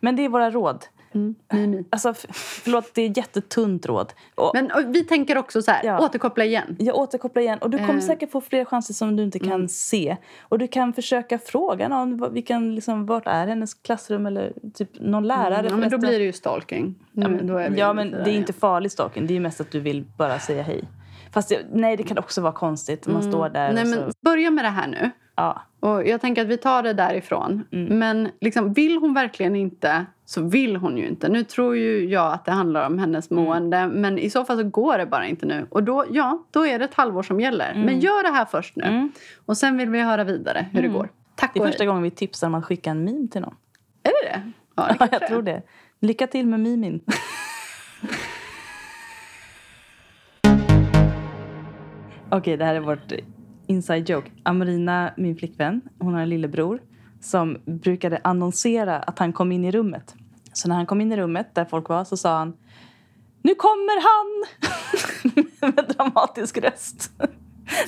Men det är våra råd. Mimi. Alltså, f- förlåt, det är jättetunt råd. Och Men och vi tänker också så här, Ja. återkoppla igen. jag återkopplar igen. Och du kommer Eh. säkert få fler chanser som du inte kan se. Och du kan försöka fråga någon. Vilken, liksom, vart är hennes klassrum? Eller typ någon lärare. Ja, men då blir det ju stalking. Nu, Ja, men, vi ja, men det är inte farlig stalking. Det är mest att du vill bara säga hej. Fast det, nej, det kan också vara konstigt. Man står där Nej, men börja med det här nu. Ja. Och jag tänker att vi tar det därifrån. Mm. Men liksom, vill hon verkligen inte så vill hon ju inte. Nu tror ju jag att det handlar om hennes Mm. mående. Men i så fall så går det bara inte nu. Och då, ja, då är det ett halvår som gäller. Mm. Men gör det här först nu. Och sen vill vi höra vidare hur det går. Tack Det är första gången vi tipsar om att skicka en meme till någon. Är det det? Ja, Ja, jag tror det. Lycka till med mimin. [LAUGHS] Okej, det här är vårt inside joke. Amarina, min flickvän, hon har en lillebror som brukade annonsera att han kom in i rummet. Så när han kom in i rummet där folk var så sa han Nu kommer han! [LAUGHS] med dramatisk röst.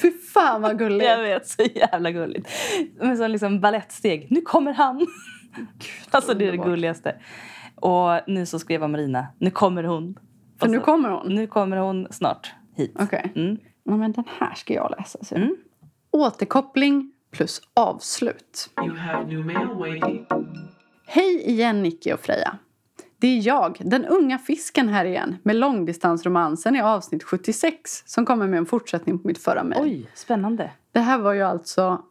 Fy fan vad gulligt. Jag vet, så jävla gulligt. Med sån liksom balettsteg. Nu kommer han! alltså det är det gulligaste. Och nu så skrev Marina, nu kommer hon. För Och nu så- kommer hon? Nu kommer hon snart hit. Okej. Mm. Ja, men den här ska jag läsa. Så. Mm. Återkoppling plus avslut. You have new mail waiting. Hej igen Nicky och Freja. Det är jag, den unga fisken här igen med långdistansromansen i avsnitt 76 som kommer med en fortsättning på mitt förra mejl. Oj, spännande. Det här var ju alltså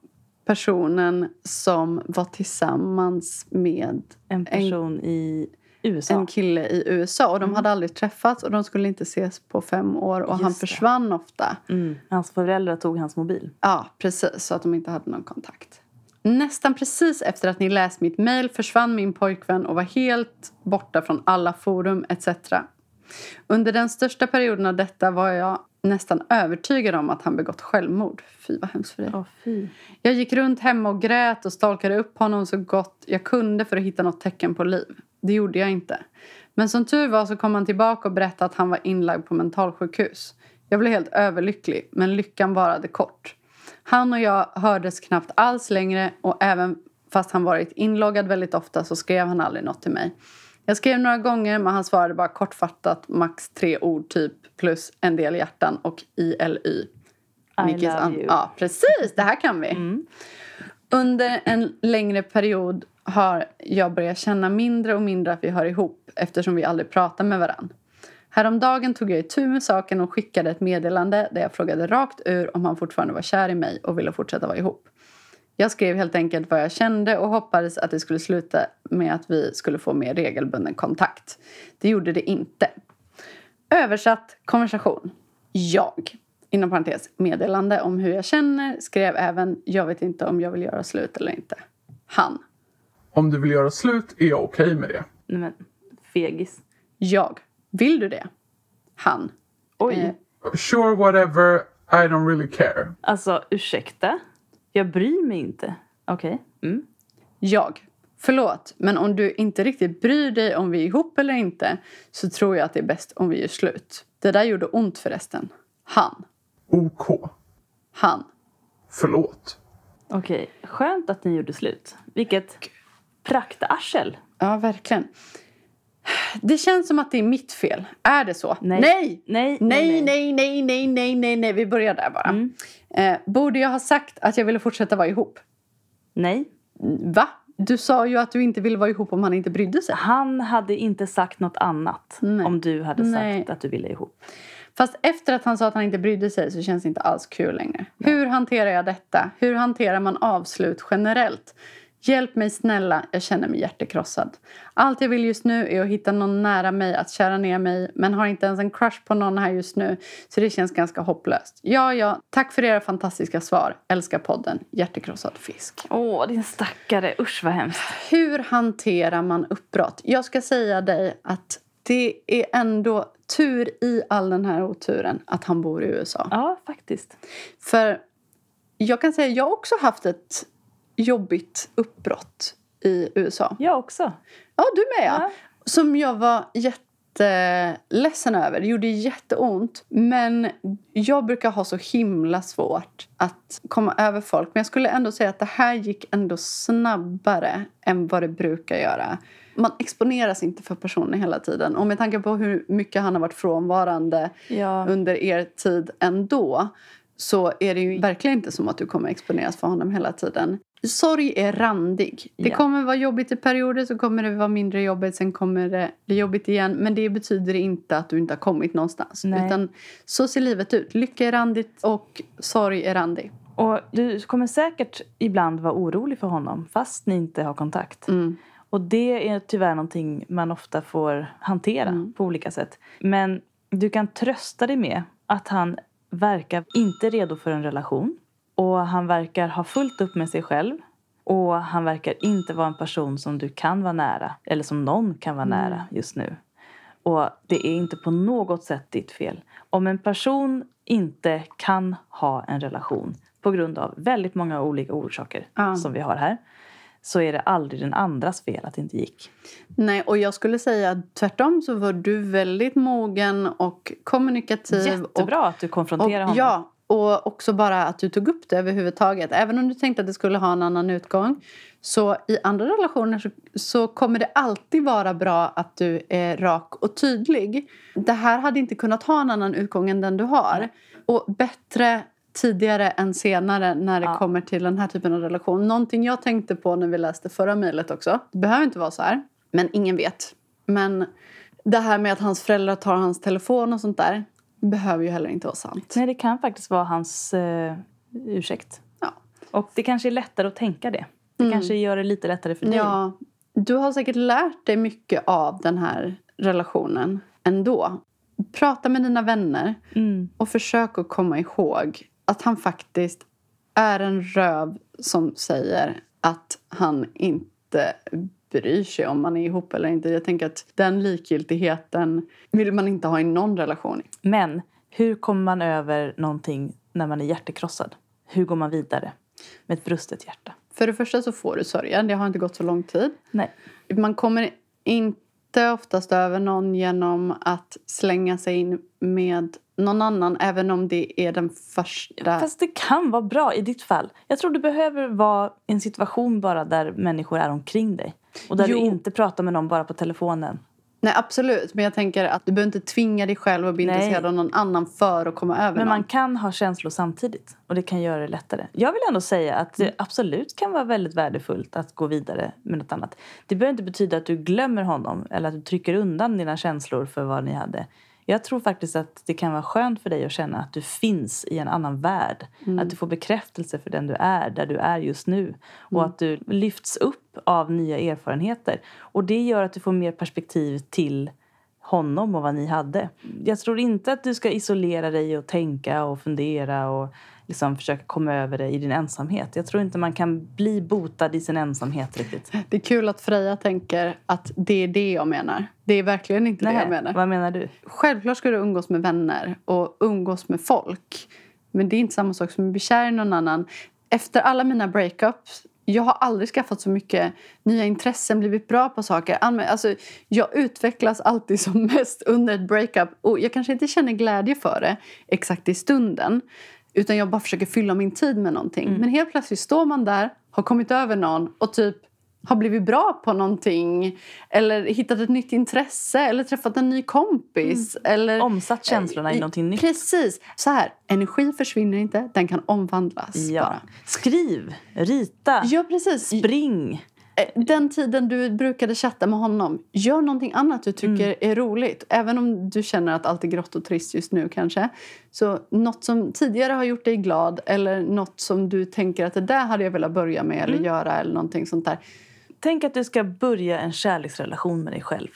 personen som var tillsammans med En person i USA. en kille i USA och de hade aldrig träffats och de skulle inte ses på fem år och han Just det. försvann ofta. Mm. Hans föräldrar tog hans mobil. Ja, precis. Så att de inte hade någon kontakt. Nästan precis efter att ni läst mitt mejl försvann min pojkvän och var helt borta från alla forum etc. Under den största perioden av detta var jag nästan övertygad om att han begått självmord. Fy vad hemskt för dig. Fy. Jag gick runt hemma och grät och stalkade upp honom så gott jag kunde för att hitta något tecken på liv. Det gjorde jag inte. Men som tur var så kom han tillbaka och berättade att han var inlagd på mentalsjukhus. Jag blev helt överlycklig, men lyckan varade kort. Han och jag hördes knappt alls längre och även fast han varit inloggad väldigt ofta så skrev han aldrig något till mig. Jag skrev några gånger men han svarade bara kortfattat, max tre ord typ plus en del hjärtan och ILY. I Nickis love you. Ja, precis. Det här kan vi. Under en längre period har jag börjat känna mindre och mindre att vi hör ihop eftersom vi aldrig pratar med varann. Häromdagen tog jag itu med saken och skickade ett meddelande där jag frågade rakt ur om han fortfarande var kär i mig och ville fortsätta vara ihop. Jag skrev helt enkelt vad jag kände och hoppades att det skulle sluta med att vi skulle få mer regelbunden kontakt. Det gjorde det inte. Översatt konversation. Jag, inom parentes meddelande om hur jag känner, skrev även jag vet inte om jag vill göra slut eller inte. Han. Om du vill göra slut är jag okej med det. Nej men, fegis. Jag. Vill du det? Han. Oj. Eh, Sure whatever, I don't really care. Alltså, ursäkta? Jag bryr mig inte. Okej. Mm. Jag. Förlåt, men om du inte riktigt bryr dig om vi är ihop eller inte så tror jag att det är bäst om vi gör slut. Det där gjorde ont förresten. Han. OK. Han. Förlåt. Okej, skönt att ni gjorde slut. Vilket praktarsel. Ja, verkligen. Det känns som att det är mitt fel. Är det så? Nej. Nej! Nej, Nej, nej, nej, nej, nej, nej, nej, nej. Vi börjar där bara. Mm. Eh, borde jag ha sagt att jag ville fortsätta vara ihop? Nej. Va? Du sa ju att du inte ville vara ihop om han inte brydde sig. Han hade inte sagt något annat Nej. om du hade sagt Nej. att du ville ihop. Fast efter att han sa att han inte brydde sig så känns det inte alls kul längre. Hur hanterar jag detta? Hur hanterar man avslut generellt? Hjälp mig snälla, jag känner mig hjärtekrossad. Allt jag vill just nu är att hitta någon nära mig att kära ner mig men har inte ens en crush på någon här just nu så det känns ganska hopplöst. Ja, ja, tack för era fantastiska svar. Älskar podden. Hjärtekrossad fisk. Åh, din stackare. Usch vad hemskt. Hur hanterar man uppbrott? Jag ska säga dig att det är ändå tur i all den här oturen att han bor i USA. Ja, faktiskt. För jag kan säga jag har också haft ett jobbigt uppbrott i USA. Jag också. Ja, du med ja. Ja. Som jag var jätteledsen över. Det gjorde jätteont. Men jag brukar ha så himla svårt att komma över folk. Men jag skulle ändå säga att det här gick ändå snabbare än vad det brukar göra. Man exponeras inte för personen hela tiden. Och med tanke på hur mycket han har varit frånvarande Ja. under er tid ändå så är det ju verkligen inte som att du kommer exponeras för honom hela tiden. Sorg är randig. Det Ja. kommer vara jobbigt i perioder, så kommer det vara mindre jobbigt, sen kommer det bli jobbigt igen. Men det betyder inte att du inte har kommit någonstans. Nej. Utan så ser livet ut. Lycka är randigt och sorg är randig. Och du kommer säkert ibland vara orolig för honom fast ni inte har kontakt. Mm. Och det är tyvärr någonting man ofta får hantera Mm. på olika sätt. Men du kan trösta dig med att han verkar inte redo för en relation. Och han verkar ha fullt upp med sig själv. Och han verkar inte vara en person som du kan vara nära. Eller som någon kan vara nära just nu. Och det är inte på något sätt ditt fel. Om en person inte kan ha en relation på grund av väldigt många olika orsaker Ja. som vi har här så är det aldrig den andras fel att det inte gick. Nej, och jag skulle säga att tvärtom så var du väldigt mogen och kommunikativ. Jättebra att du konfronterar och, honom. Ja, och också bara att du tog upp det överhuvudtaget. Även om du tänkte att det skulle ha en annan utgång. Så i andra relationer så, så kommer det alltid vara bra att du är rak och tydlig. Det här hade inte kunnat ha en annan utgång än den du har. Och bättre tidigare än senare när det Ja. kommer till den här typen av relation. Någonting jag tänkte på när vi läste förra mejlet också. Det behöver inte vara så här, men ingen vet. Men det här med att hans föräldrar tar hans telefon och sånt där behöver ju heller inte vara sant. Nej, det kan faktiskt vara hans eh, ursäkt. Ja. Och det kanske är lättare att tänka det. Det kanske gör det lite lättare för dig. Ja, du har säkert lärt dig mycket av den här relationen ändå. Prata med dina vänner Mm. och försök att komma ihåg att han faktiskt är en röv som säger att han inte bryr sig om man är ihop eller inte. Jag tänker att den likgiltigheten vill man inte ha i någon relation. Men hur kommer man över någonting när man är hjärtekrossad? Hur går man vidare med ett brustet hjärta? För det första så får du sörja, det har inte gått så lång tid. Nej. Man kommer inte oftast över någon genom att slänga sig in med någon annan även om det är den första. Fast det kan vara bra i ditt fall. Jag tror du behöver vara i en situation bara där människor är omkring dig. Och där Jo. du inte pratar med någon bara på telefonen. Nej, absolut. Men jag tänker att du behöver inte tvinga dig själv att bli Nej. intresserad av någon annan för att komma över Men någon. man kan ha känslor samtidigt. Och det kan göra det lättare. Jag vill ändå säga att det absolut kan vara väldigt värdefullt att gå vidare med något annat. Det behöver inte betyda att du glömmer honom eller att du trycker undan dina känslor för vad ni hade. Jag tror faktiskt att det kan vara skönt för dig att känna att du finns i en annan värld. Att du får bekräftelse för den du är, där du är just nu. Och att du lyfts upp av nya erfarenheter. Och det gör att du får mer perspektiv till honom och vad ni hade. Jag tror inte att du ska isolera dig och tänka och fundera och liksom försöka komma över det i din ensamhet. Jag tror inte man kan bli botad i sin ensamhet riktigt. Det är kul att Freja tänker att det är det jag menar. Det är verkligen inte det jag menar. vad menar du? Självklart ska du umgås med vänner och umgås med folk. Men det är inte samma sak som att bli kär i någon annan. Efter alla mina breakups jag har aldrig skaffat så mycket nya intressen, blivit bra på saker. Alltså, jag utvecklas alltid som [LAUGHS] mest under ett breakup. Och jag kanske inte känner glädje för det exakt i stunden. Utan jag bara försöker fylla min tid med någonting. Men helt plötsligt står man där, har kommit över någon och typ har blivit bra på någonting. Eller hittat ett nytt intresse. Eller träffat en ny kompis. Eller, Omsatt känslorna i Eh, någonting nytt. Precis. Så här, energi försvinner inte, den kan omvandlas Ja. bara. Skriv, rita, Ja, precis. spring. Eh, Den tiden du brukade chatta med honom, gör någonting annat du tycker Mm. är roligt. Även om du känner att allt är grått och trist just nu kanske. Så något som tidigare har gjort dig glad eller något som du tänker att det där hade jag velat börja med Mm. eller göra eller någonting sånt där. Tänk att du ska börja en kärleksrelation med dig själv.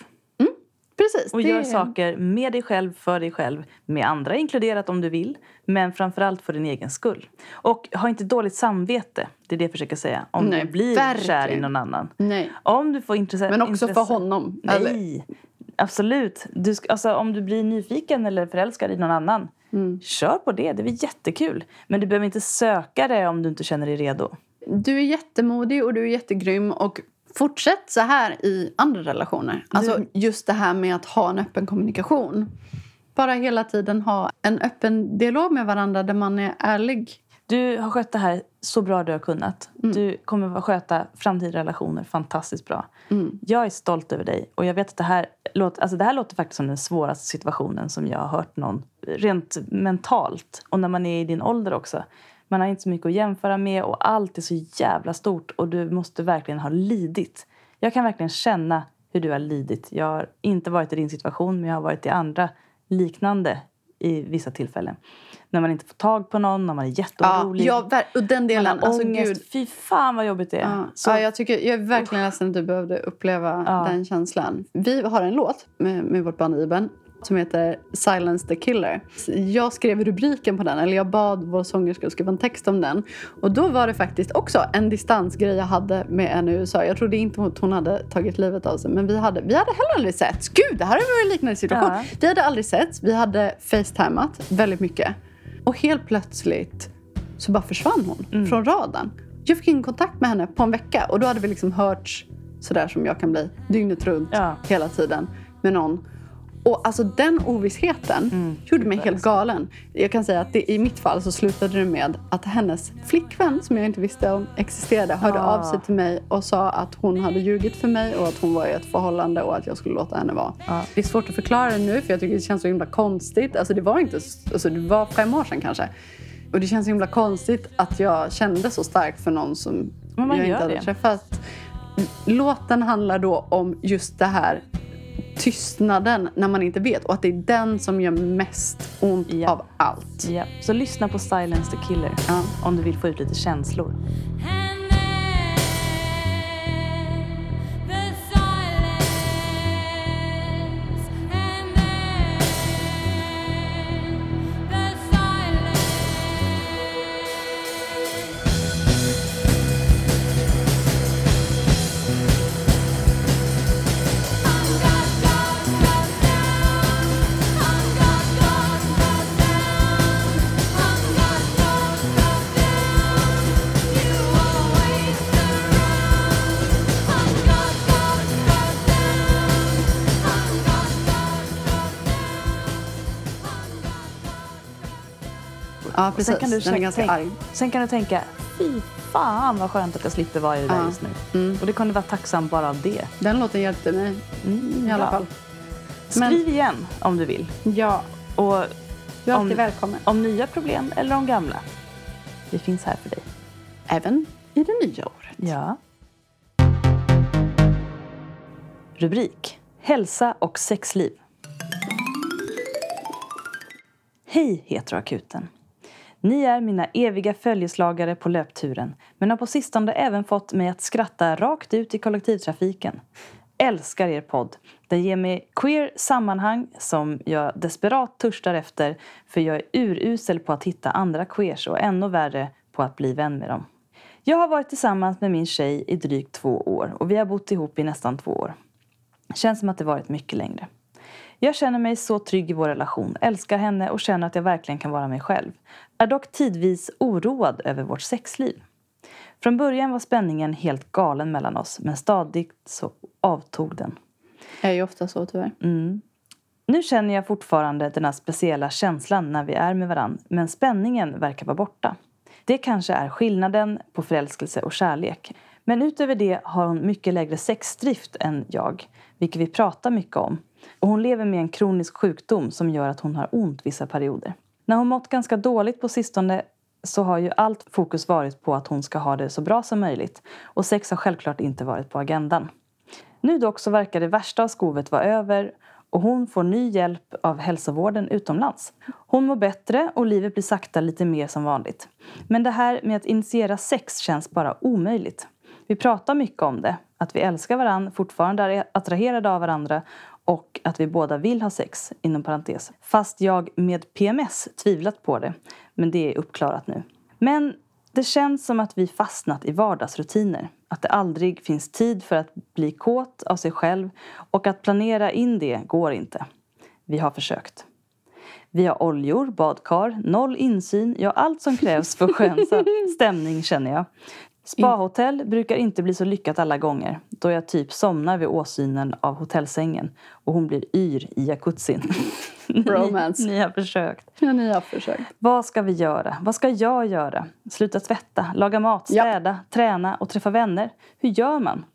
Precis. Och det gör saker med dig själv, för dig själv. Med andra inkluderat om du vill. Men framförallt för din egen skull. Och ha inte dåligt samvete. Det är det jag försöker säga. Om Nej, du blir verkligen. kär i någon annan. Nej. Om du får intresse... Men också intresse. för honom. eller? Nej, absolut. Du ska, alltså, om du blir nyfiken eller förälskad i någon annan, Mm. kör på det. Det är väl jättekul. Men du behöver inte söka det om du inte känner dig redo. Du är jättemodig och du är jättegrym. Och fortsätt så här i andra relationer. Alltså just det här med att ha en öppen kommunikation. Bara hela tiden ha en öppen dialog med varandra där man är ärlig. Du har skött det här så bra du har kunnat. Mm. Du kommer att sköta framtida relationer fantastiskt bra. Mm. Jag är stolt över dig. Och jag vet att det här, låter, alltså det här låter faktiskt som den svåraste situationen som jag har hört någon. Rent mentalt. Och när man är i din ålder också. Man har inte så mycket att jämföra med och allt är så jävla stort. Och du måste verkligen ha lidit. Jag kan verkligen känna hur du har lidit. Jag har inte varit i din situation men jag har varit i andra liknande i vissa tillfällen. När man inte får tag på någon, när man är jätteorolig. ja, ver- och den man delen, har alltså ångest. gud. Fy fan vad jobbigt det är. Ja, Så, ja, jag, tycker, jag är verkligen ledsen att du behövde uppleva Ja. den känslan. Vi har en låt med, med vårt band Iben som heter Silence the Killer. Jag skrev rubriken på den, eller jag bad vår sångerska skriva en text om den. Och då var det faktiskt också en distansgrej jag hade med en i USA. Jag trodde inte att hon hade tagit livet av sig, men vi hade, vi hade heller aldrig sett. Gud, det här är en liknande situation. Ja. Vi hade aldrig sett. Vi hade facetimat väldigt mycket. Och helt plötsligt så bara försvann hon Mm. från radarn. Jag fick ingen kontakt med henne på en vecka och då hade vi liksom hörts sådär som jag kan bli dygnet runt Ja. hela tiden med någon. Och alltså den ovissheten Mm. gjorde mig helt galen. Jag kan säga att det, i mitt fall så slutade det med att hennes flickvän som jag inte visste om existerade hörde Ah. av sig till mig och sa att hon hade ljugit för mig och att hon var i ett förhållande och att jag skulle låta henne vara. Ja. Det är svårt att förklara det nu för jag tycker det känns så himla konstigt. Alltså det var inte, alltså det var fem år sedan kanske. Och det känns så himla konstigt att jag kände så starkt för någon som jag inte hade det. träffat. Låten handlar då om just det här tystnaden när man inte vet och att det är den som gör mest ont Ja. av allt. Ja. Så lyssna på Silence the Killer Ja. om du vill få ut lite känslor. Ja, precis. Sen kan, du den är ganska tänk- arg. sen kan du tänka, fy fan vad skönt att jag slipper vara i det där Ja. just nu. Mm. Och det kan du vara tacksam bara av det. Den låten hjälpte mig Mm, i alla bra. fall. Men- Skriv igen om du vill. Ja, Och du är alltid Om- välkommen. om nya problem eller om gamla. Vi finns här för dig. Även i det nya året. Ja. Rubrik. Hälsa och sexliv. Hej heteroakuten. Ni är mina eviga följeslagare på löpturen men har på sistone även fått mig att skratta rakt ut i kollektivtrafiken. Älskar er podd. Den ger mig queer sammanhang som jag desperat törstar efter för jag är urusel på att hitta andra queers och ännu värre på att bli vän med dem. Jag har varit tillsammans med min tjej i drygt två år och vi har bott ihop i nästan två år. Känns som att det varit mycket längre. Jag känner mig så trygg i vår relation, älskar henne och känner att jag verkligen kan vara mig själv. Är dock tidvis oroad över vårt sexliv. Från början var spänningen helt galen mellan oss men stadigt så avtog den. är ju ofta så tyvärr. Nu känner jag fortfarande den här speciella känslan när vi är med varann, men spänningen verkar vara borta. Det kanske är skillnaden på förälskelse och kärlek. Men utöver det har hon mycket lägre sexdrift än jag, vilket vi pratar mycket om. Och hon lever med en kronisk sjukdom som gör att hon har ont vissa perioder. När hon mått ganska dåligt på sistone så har ju allt fokus varit på att hon ska ha det så bra som möjligt. Och sex har självklart inte varit på agendan. Nu dock så verkar det värsta av skovet vara över och hon får ny hjälp av hälsovården utomlands. Hon mår bättre och livet blir sakta lite mer som vanligt. Men det här med att initiera sex känns bara omöjligt. Vi pratar mycket om det, att vi älskar varandra, fortfarande är attraherade av varandra och att vi båda vill ha sex, inom parentes. Fast jag med PMS tvivlat på det, men det är uppklarat nu. Men det känns som att vi fastnat i vardagsrutiner. Att det aldrig finns tid för att bli kåt av sig själv och att planera in det går inte. Vi har försökt. Vi har oljor, badkar, noll insyn, ja allt som krävs för [LAUGHS] skön stämning känner jag. Spahotell brukar inte bli så lyckat alla gånger då jag typ somnar vid åsynen av hotellsängen och hon blir yr i jacuzzin. [LAUGHS] Romance. ni, ni har försökt. Ja, ni har försökt. Vad ska vi göra? Vad ska jag göra? Sluta tvätta, laga mat, städa, träna och träffa vänner. Hur gör man?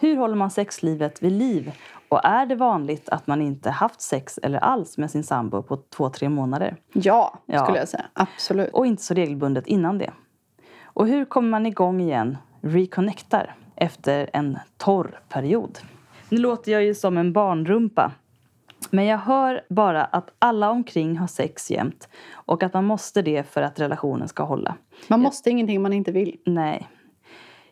Hur håller man sexlivet vid liv? Och är det vanligt att man inte haft sex eller alls med sin sambo på två, tre månader? Ja, Ja. skulle jag säga. Absolut. Och inte så regelbundet innan det. Och hur kommer man igång igen, reconnectar, efter en torr period? Nu låter jag ju som en barnrumpa. Men jag hör bara att alla omkring har sex jämt och att man måste det för att relationen ska hålla. Man måste ingenting man inte vill. Nej.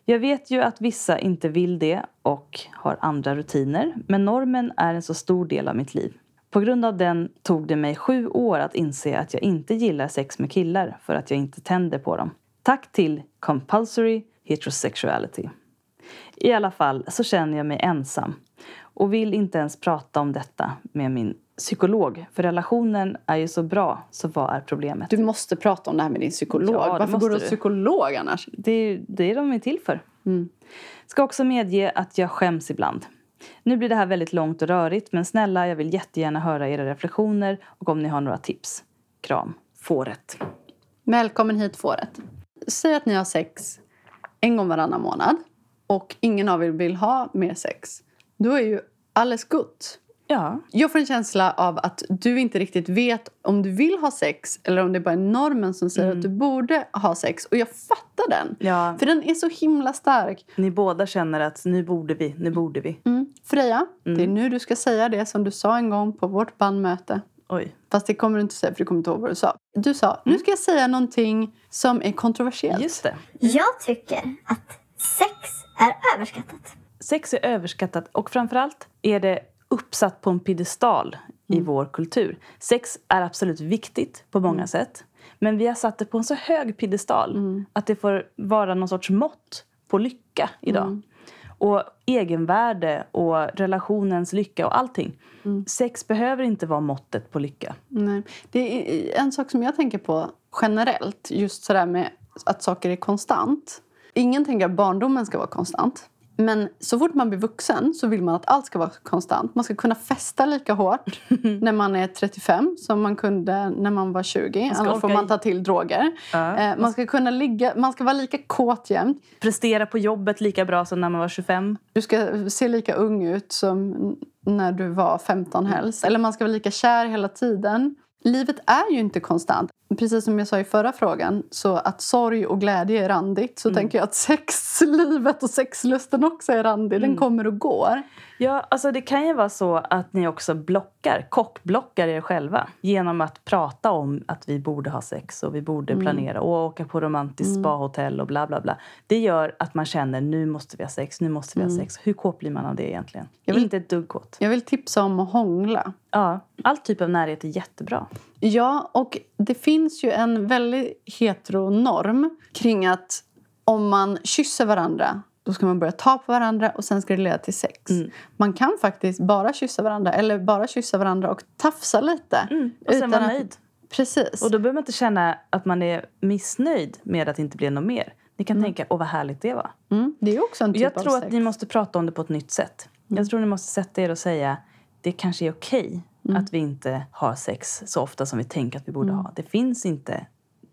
Jag vet ju att vissa inte vill det och har andra rutiner. Men normen är en så stor del av mitt liv. På grund av den tog det mig sju år att inse att jag inte gillar sex med killar för att jag inte tänder på dem. Tack till compulsory heterosexuality. I alla fall så känner jag mig ensam och vill inte ens prata om detta med min psykolog. För relationen är ju så bra, så vad är problemet? Du måste prata om det här med din psykolog. Ja, Varför går du du. psykolog annars? Det är det de är till för. Mm. Ska också medge att jag skäms ibland. Nu blir det här väldigt långt och rörigt men snälla jag vill jättegärna höra era reflektioner och om ni har några tips. Kram. Fåret. Välkommen hit fåret. Säg att ni har sex en gång varannan månad och ingen av er vill ha mer sex. Då är ju alles gott. Ja. Jag får en känsla av att du inte riktigt vet om du vill ha sex eller om det bara är normen som säger att du borde ha sex. Och jag fattar den. Ja. För den är så himla stark. Ni båda känner att nu borde vi, nu borde vi. Mm. Freja, det är nu du ska säga det som du sa en gång på vårt bandmöte. Oj. Fast det kommer du inte säga för du kommer inte ihåg vad du sa. Du sa, nu ska jag säga någonting som är kontroversiellt. Just det. Jag tycker att sex är överskattat. Sex är överskattat och framförallt är det uppsatt på en piedestal i vår kultur. Sex är absolut viktigt på många sätt. Men vi har satt det på en så hög piedestal att det får vara någon sorts mått på lycka idag. Och egenvärde och relationens lycka och allting. Sex behöver inte vara måttet på lycka. Nej. Det är en sak som jag tänker på generellt, just sådär med att saker är konstant. Ingen tänker att barndomen ska vara konstant. Men så fort man blir vuxen så vill man att allt ska vara konstant. Man ska kunna festa lika hårt [LAUGHS] när man är 35 som man kunde när man var 20. ska Annars får man ta till droger. Ja. Eh, Man ska kunna ligga, man ska vara lika kåt jämt. Prestera på jobbet lika bra som när man var 25. Du ska se lika ung ut som när du var 15 helst. Eller man ska vara lika kär hela tiden. Livet är ju inte konstant. Precis som jag sa i förra frågan, så att sorg och glädje är randigt. Så tänker jag att [LAUGHS] sexlivet och sexlusten också är randig. Den kommer och går. Ja, alltså det kan ju vara så att ni också blockar, kockblockar er själva genom att prata om att vi borde ha sex och vi borde planera och åka på romantiskt spahotell och bla bla bla. Det gör att man känner nu måste vi ha sex, nu måste vi ha sex. Hur kåt blir man av det egentligen? Jag vill- Inte ett dugg kåt. Jag vill tipsa om att hångla. Ja, all typ av närhet är jättebra. Ja, och det finns ju en väldigt heteronorm kring att om man kysser varandra då ska man börja ta på varandra och sen ska det leda till sex. Man kan faktiskt bara kyssa varandra eller bara kyssa varandra och tafsa lite. Och sen vara att- nöjd. Precis. Och då behöver man inte känna att man är missnöjd med att det inte blir något mer. Ni kan tänka, åh vad härligt det var. mm, det är också en typ Jag av tror sex. att ni måste prata om det på ett nytt sätt. Jag tror ni måste sätta er och säga det kanske är okej att vi inte har sex så ofta som vi tänker att vi borde ha. Det finns inte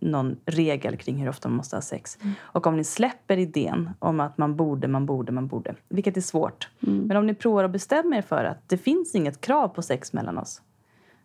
någon regel kring hur ofta man måste ha sex. Och om ni släpper idén om att man borde, man borde, man borde, vilket är svårt. Men om ni provar att bestämma er för att det finns inget krav på sex mellan oss.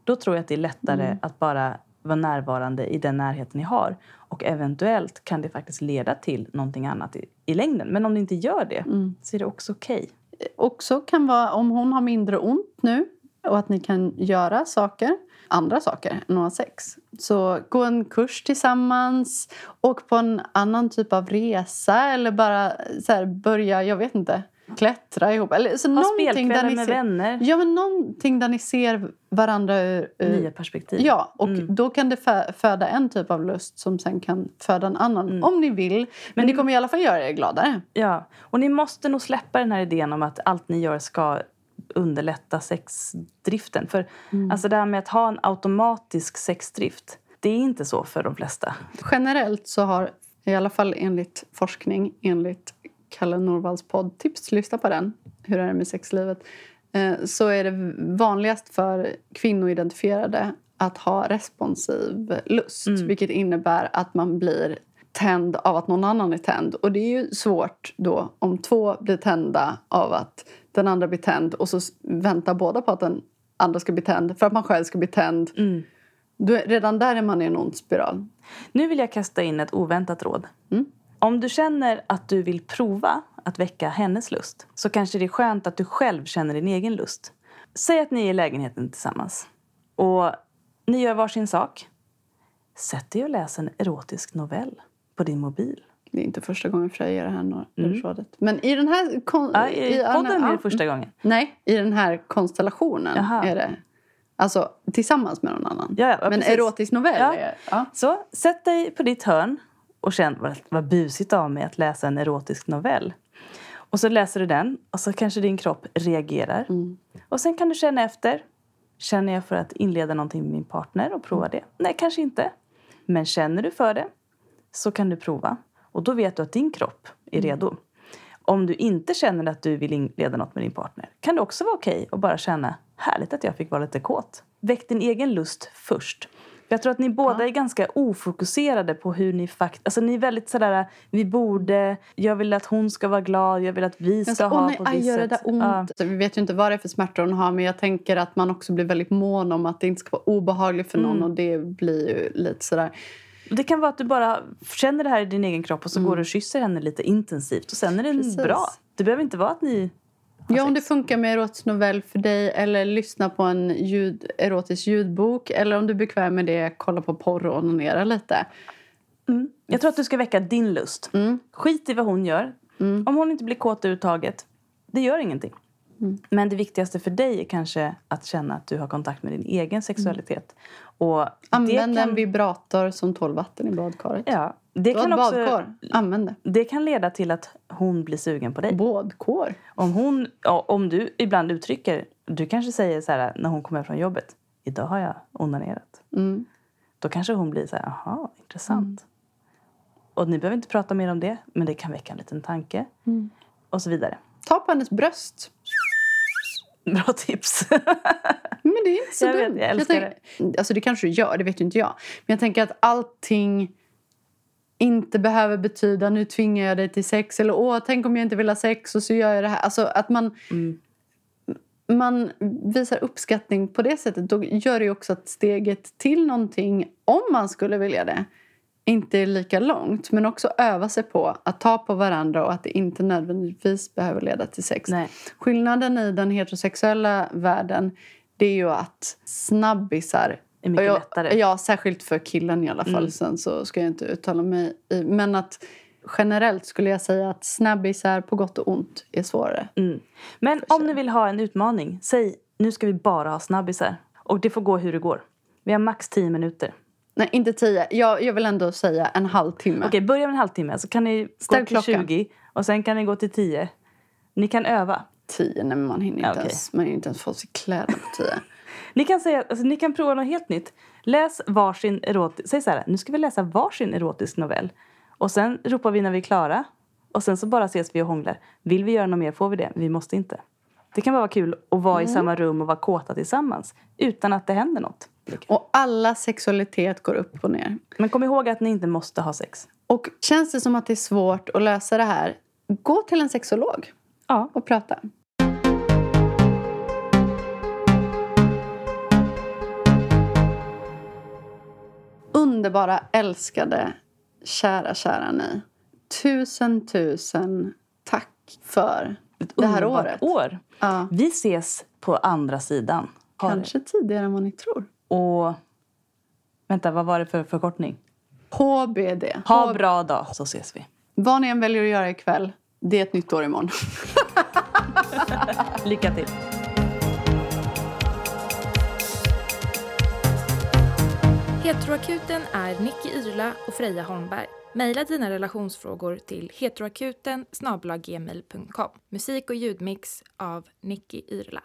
Då tror jag att det är lättare att bara vara närvarande i den närheten ni har. Och eventuellt kan det faktiskt leda till någonting annat i, i längden. Men om det inte gör det så är det också okej. också kan vara om hon har mindre ont nu och att ni kan göra saker, andra saker än att ha sex. Så gå en kurs tillsammans, åk på en annan typ av resa eller bara så här, börja, jag vet inte, klättra ihop. Eller, så Ha spelkvällar ni med ser, vänner. Ja, men någonting där ni ser varandra ur, ur Nya perspektiv. Ja, och Mm. då kan det fö- föda en typ av lust som sen kan föda en annan, Mm. om ni vill. Men det kommer i alla fall göra er gladare. Ja, och ni måste nog släppa den här idén om att allt ni gör ska underlätta sexdriften. För alltså det här med att ha en automatisk sexdrift, det är inte så för de flesta. Generellt så har, i alla fall enligt forskning, enligt Kalle Norvalls podd, tips, lyssna på den, hur är det med sexlivet, eh, så är det vanligast för kvinnoidentifierade att ha responsiv lust. Vilket innebär att man blir tänd av att någon annan är tänd. Och det är ju svårt då om två blir tända av att den andra blir tänd och så väntar båda på att den andra ska bli tänd för att man själv ska bli tänd. Då är, redan där är man i en ond spiral. Nu vill jag kasta in ett oväntat råd. Om du känner att du vill prova att väcka hennes lust så kanske det är skönt att du själv känner din egen lust. Säg att ni är i lägenheten tillsammans och ni gör varsin sak. Sätt dig och läs en erotisk novell på din mobil. Det är inte första gången Freja ger det här rådet. Men i den här... Kon- Ja, I här- podden är det första gången. Nej, i den här konstellationen Jaha. är det. Alltså tillsammans med någon annan. Ja, ja, Men precis. erotisk novell Ja. är... Ja. Så sätt dig på ditt hörn och känn vad, vad busigt av mig att läsa en erotisk novell. Och så läser du den och så kanske din kropp reagerar. Och sen kan du känna efter. Känner jag för att inleda någonting med min partner och prova det? Nej, kanske inte. Men känner du för det så kan du prova. Och då vet du att din kropp är redo. Om du inte känner att du vill inleda något med din partner kan det också vara okej att bara känna härligt att jag fick vara lite kåt. Väck din egen lust först. Jag tror att ni båda är ganska ofokuserade på hur ni faktiskt... Alltså ni är väldigt sådär, vi borde, jag vill att hon ska vara glad, jag vill att vi ska Alltså, ha nej, på ett gör det visst där ont? Ja. Så vi vet ju inte vad det är för smärtor hon har men jag tänker att man också blir väldigt mån om att det inte ska vara obehagligt för någon Mm. och det blir ju lite sådär. Det kan vara att du bara känner det här i din egen kropp och så går du och kysser henne lite intensivt och sen är det Mm. Precis. bra. Det behöver inte vara att ni... Ja, om det funkar med erotisk novell för dig eller lyssna på en ljud, erotisk ljudbok eller om du är bekväm med det, kolla på porr och onanera lite. Jag tror att du ska väcka din lust. Mm. Skit i vad hon gör. Om hon inte blir kåt överhuvudtaget, det gör ingenting. Mm. Men det viktigaste för dig är kanske att känna att du har kontakt med din egen sexualitet. Och Mm. Använd det kan, en vibrator som tål vatten i badkaret. Ja, det Du kan, också, badkar, använd det. det kan leda till att hon blir sugen på dig. Badkar? Om, hon, ja, om du ibland uttrycker, du kanske säger så här när hon kommer från jobbet, idag har jag onanerat. Mm. Då kanske hon blir så här, aha, intressant. Och ni behöver inte prata mer om det, men det kan väcka en liten tanke. Mm. Och så vidare. Ta på hennes bröst. Bra tips. Men det är inte så Jag vet, dumt. jag älskar tänker, Alltså det kanske du gör, det vet ju inte jag. Men jag tänker att allting inte behöver betyda nu tvingar jag dig till sex eller åh, tänk om jag inte vill ha sex och så gör jag det här. Alltså att man, Mm. man visar uppskattning på det sättet. Då gör det också att steget till någonting, om man skulle vilja det, inte är lika långt. Men också öva sig på att ta på varandra och att det inte nödvändigtvis behöver leda till sex. Nej. Skillnaden i den heterosexuella världen det är ju att snabbisar Är mycket jag, lättare. Mm. Ja, särskilt för killen i alla fall. Sen så ska jag inte uttala mig i. Men att generellt skulle jag säga att snabbisar på gott och ont är svårare. Mm. Men om ni vill ha en utmaning, säg nu ska vi bara ha snabbisar. Och det får gå hur det går. Vi har max 10 minuter. Nej, inte tio. Jag, jag vill ändå säga en halvtimme. Okej, börja med en halvtimme. Så kan ni Ställ gå till klockan. 20 och sen kan ni gå till 10. Ni kan öva. Tio, nej man hinner inte, Ja, okej. ens, man hinner inte ens få sig kläder på tio. [LAUGHS] Ni kan, säga, alltså, ni kan prova något helt nytt. Läs varsin erotisk... Säg så här, nu ska vi läsa varsin erotisk novell. Och sen ropar vi när vi är klara. Och sen så bara ses vi och hånglar. Vill vi göra något mer får vi det. Vi måste inte. Det kan vara kul att vara Mm. i samma rum och vara kåta tillsammans. Utan att det händer något. Och alla sexualitet går upp och ner. Men kom ihåg att ni inte måste ha sex. Och känns det som att det är svårt att lösa det här, gå till en sexolog Ja. och prata. Underbara, älskade, kära, kära ni. Tusen, tusen tack för det här året. år. Ja, Vi ses på andra sidan. Ha det. kanske tidigare än vad ni tror. Och... Vänta, vad var det för förkortning? HBD. Ha H- bra dag, så ses vi. Vad ni än väljer att göra ikväll, det är ett nytt år imorgon. [LAUGHS] Lycka till. Heteroakuten är Nicky Irla och Freja Holmberg. Maila dina relationsfrågor till heteroakuten. Musik och ljudmix av Nicky Irla.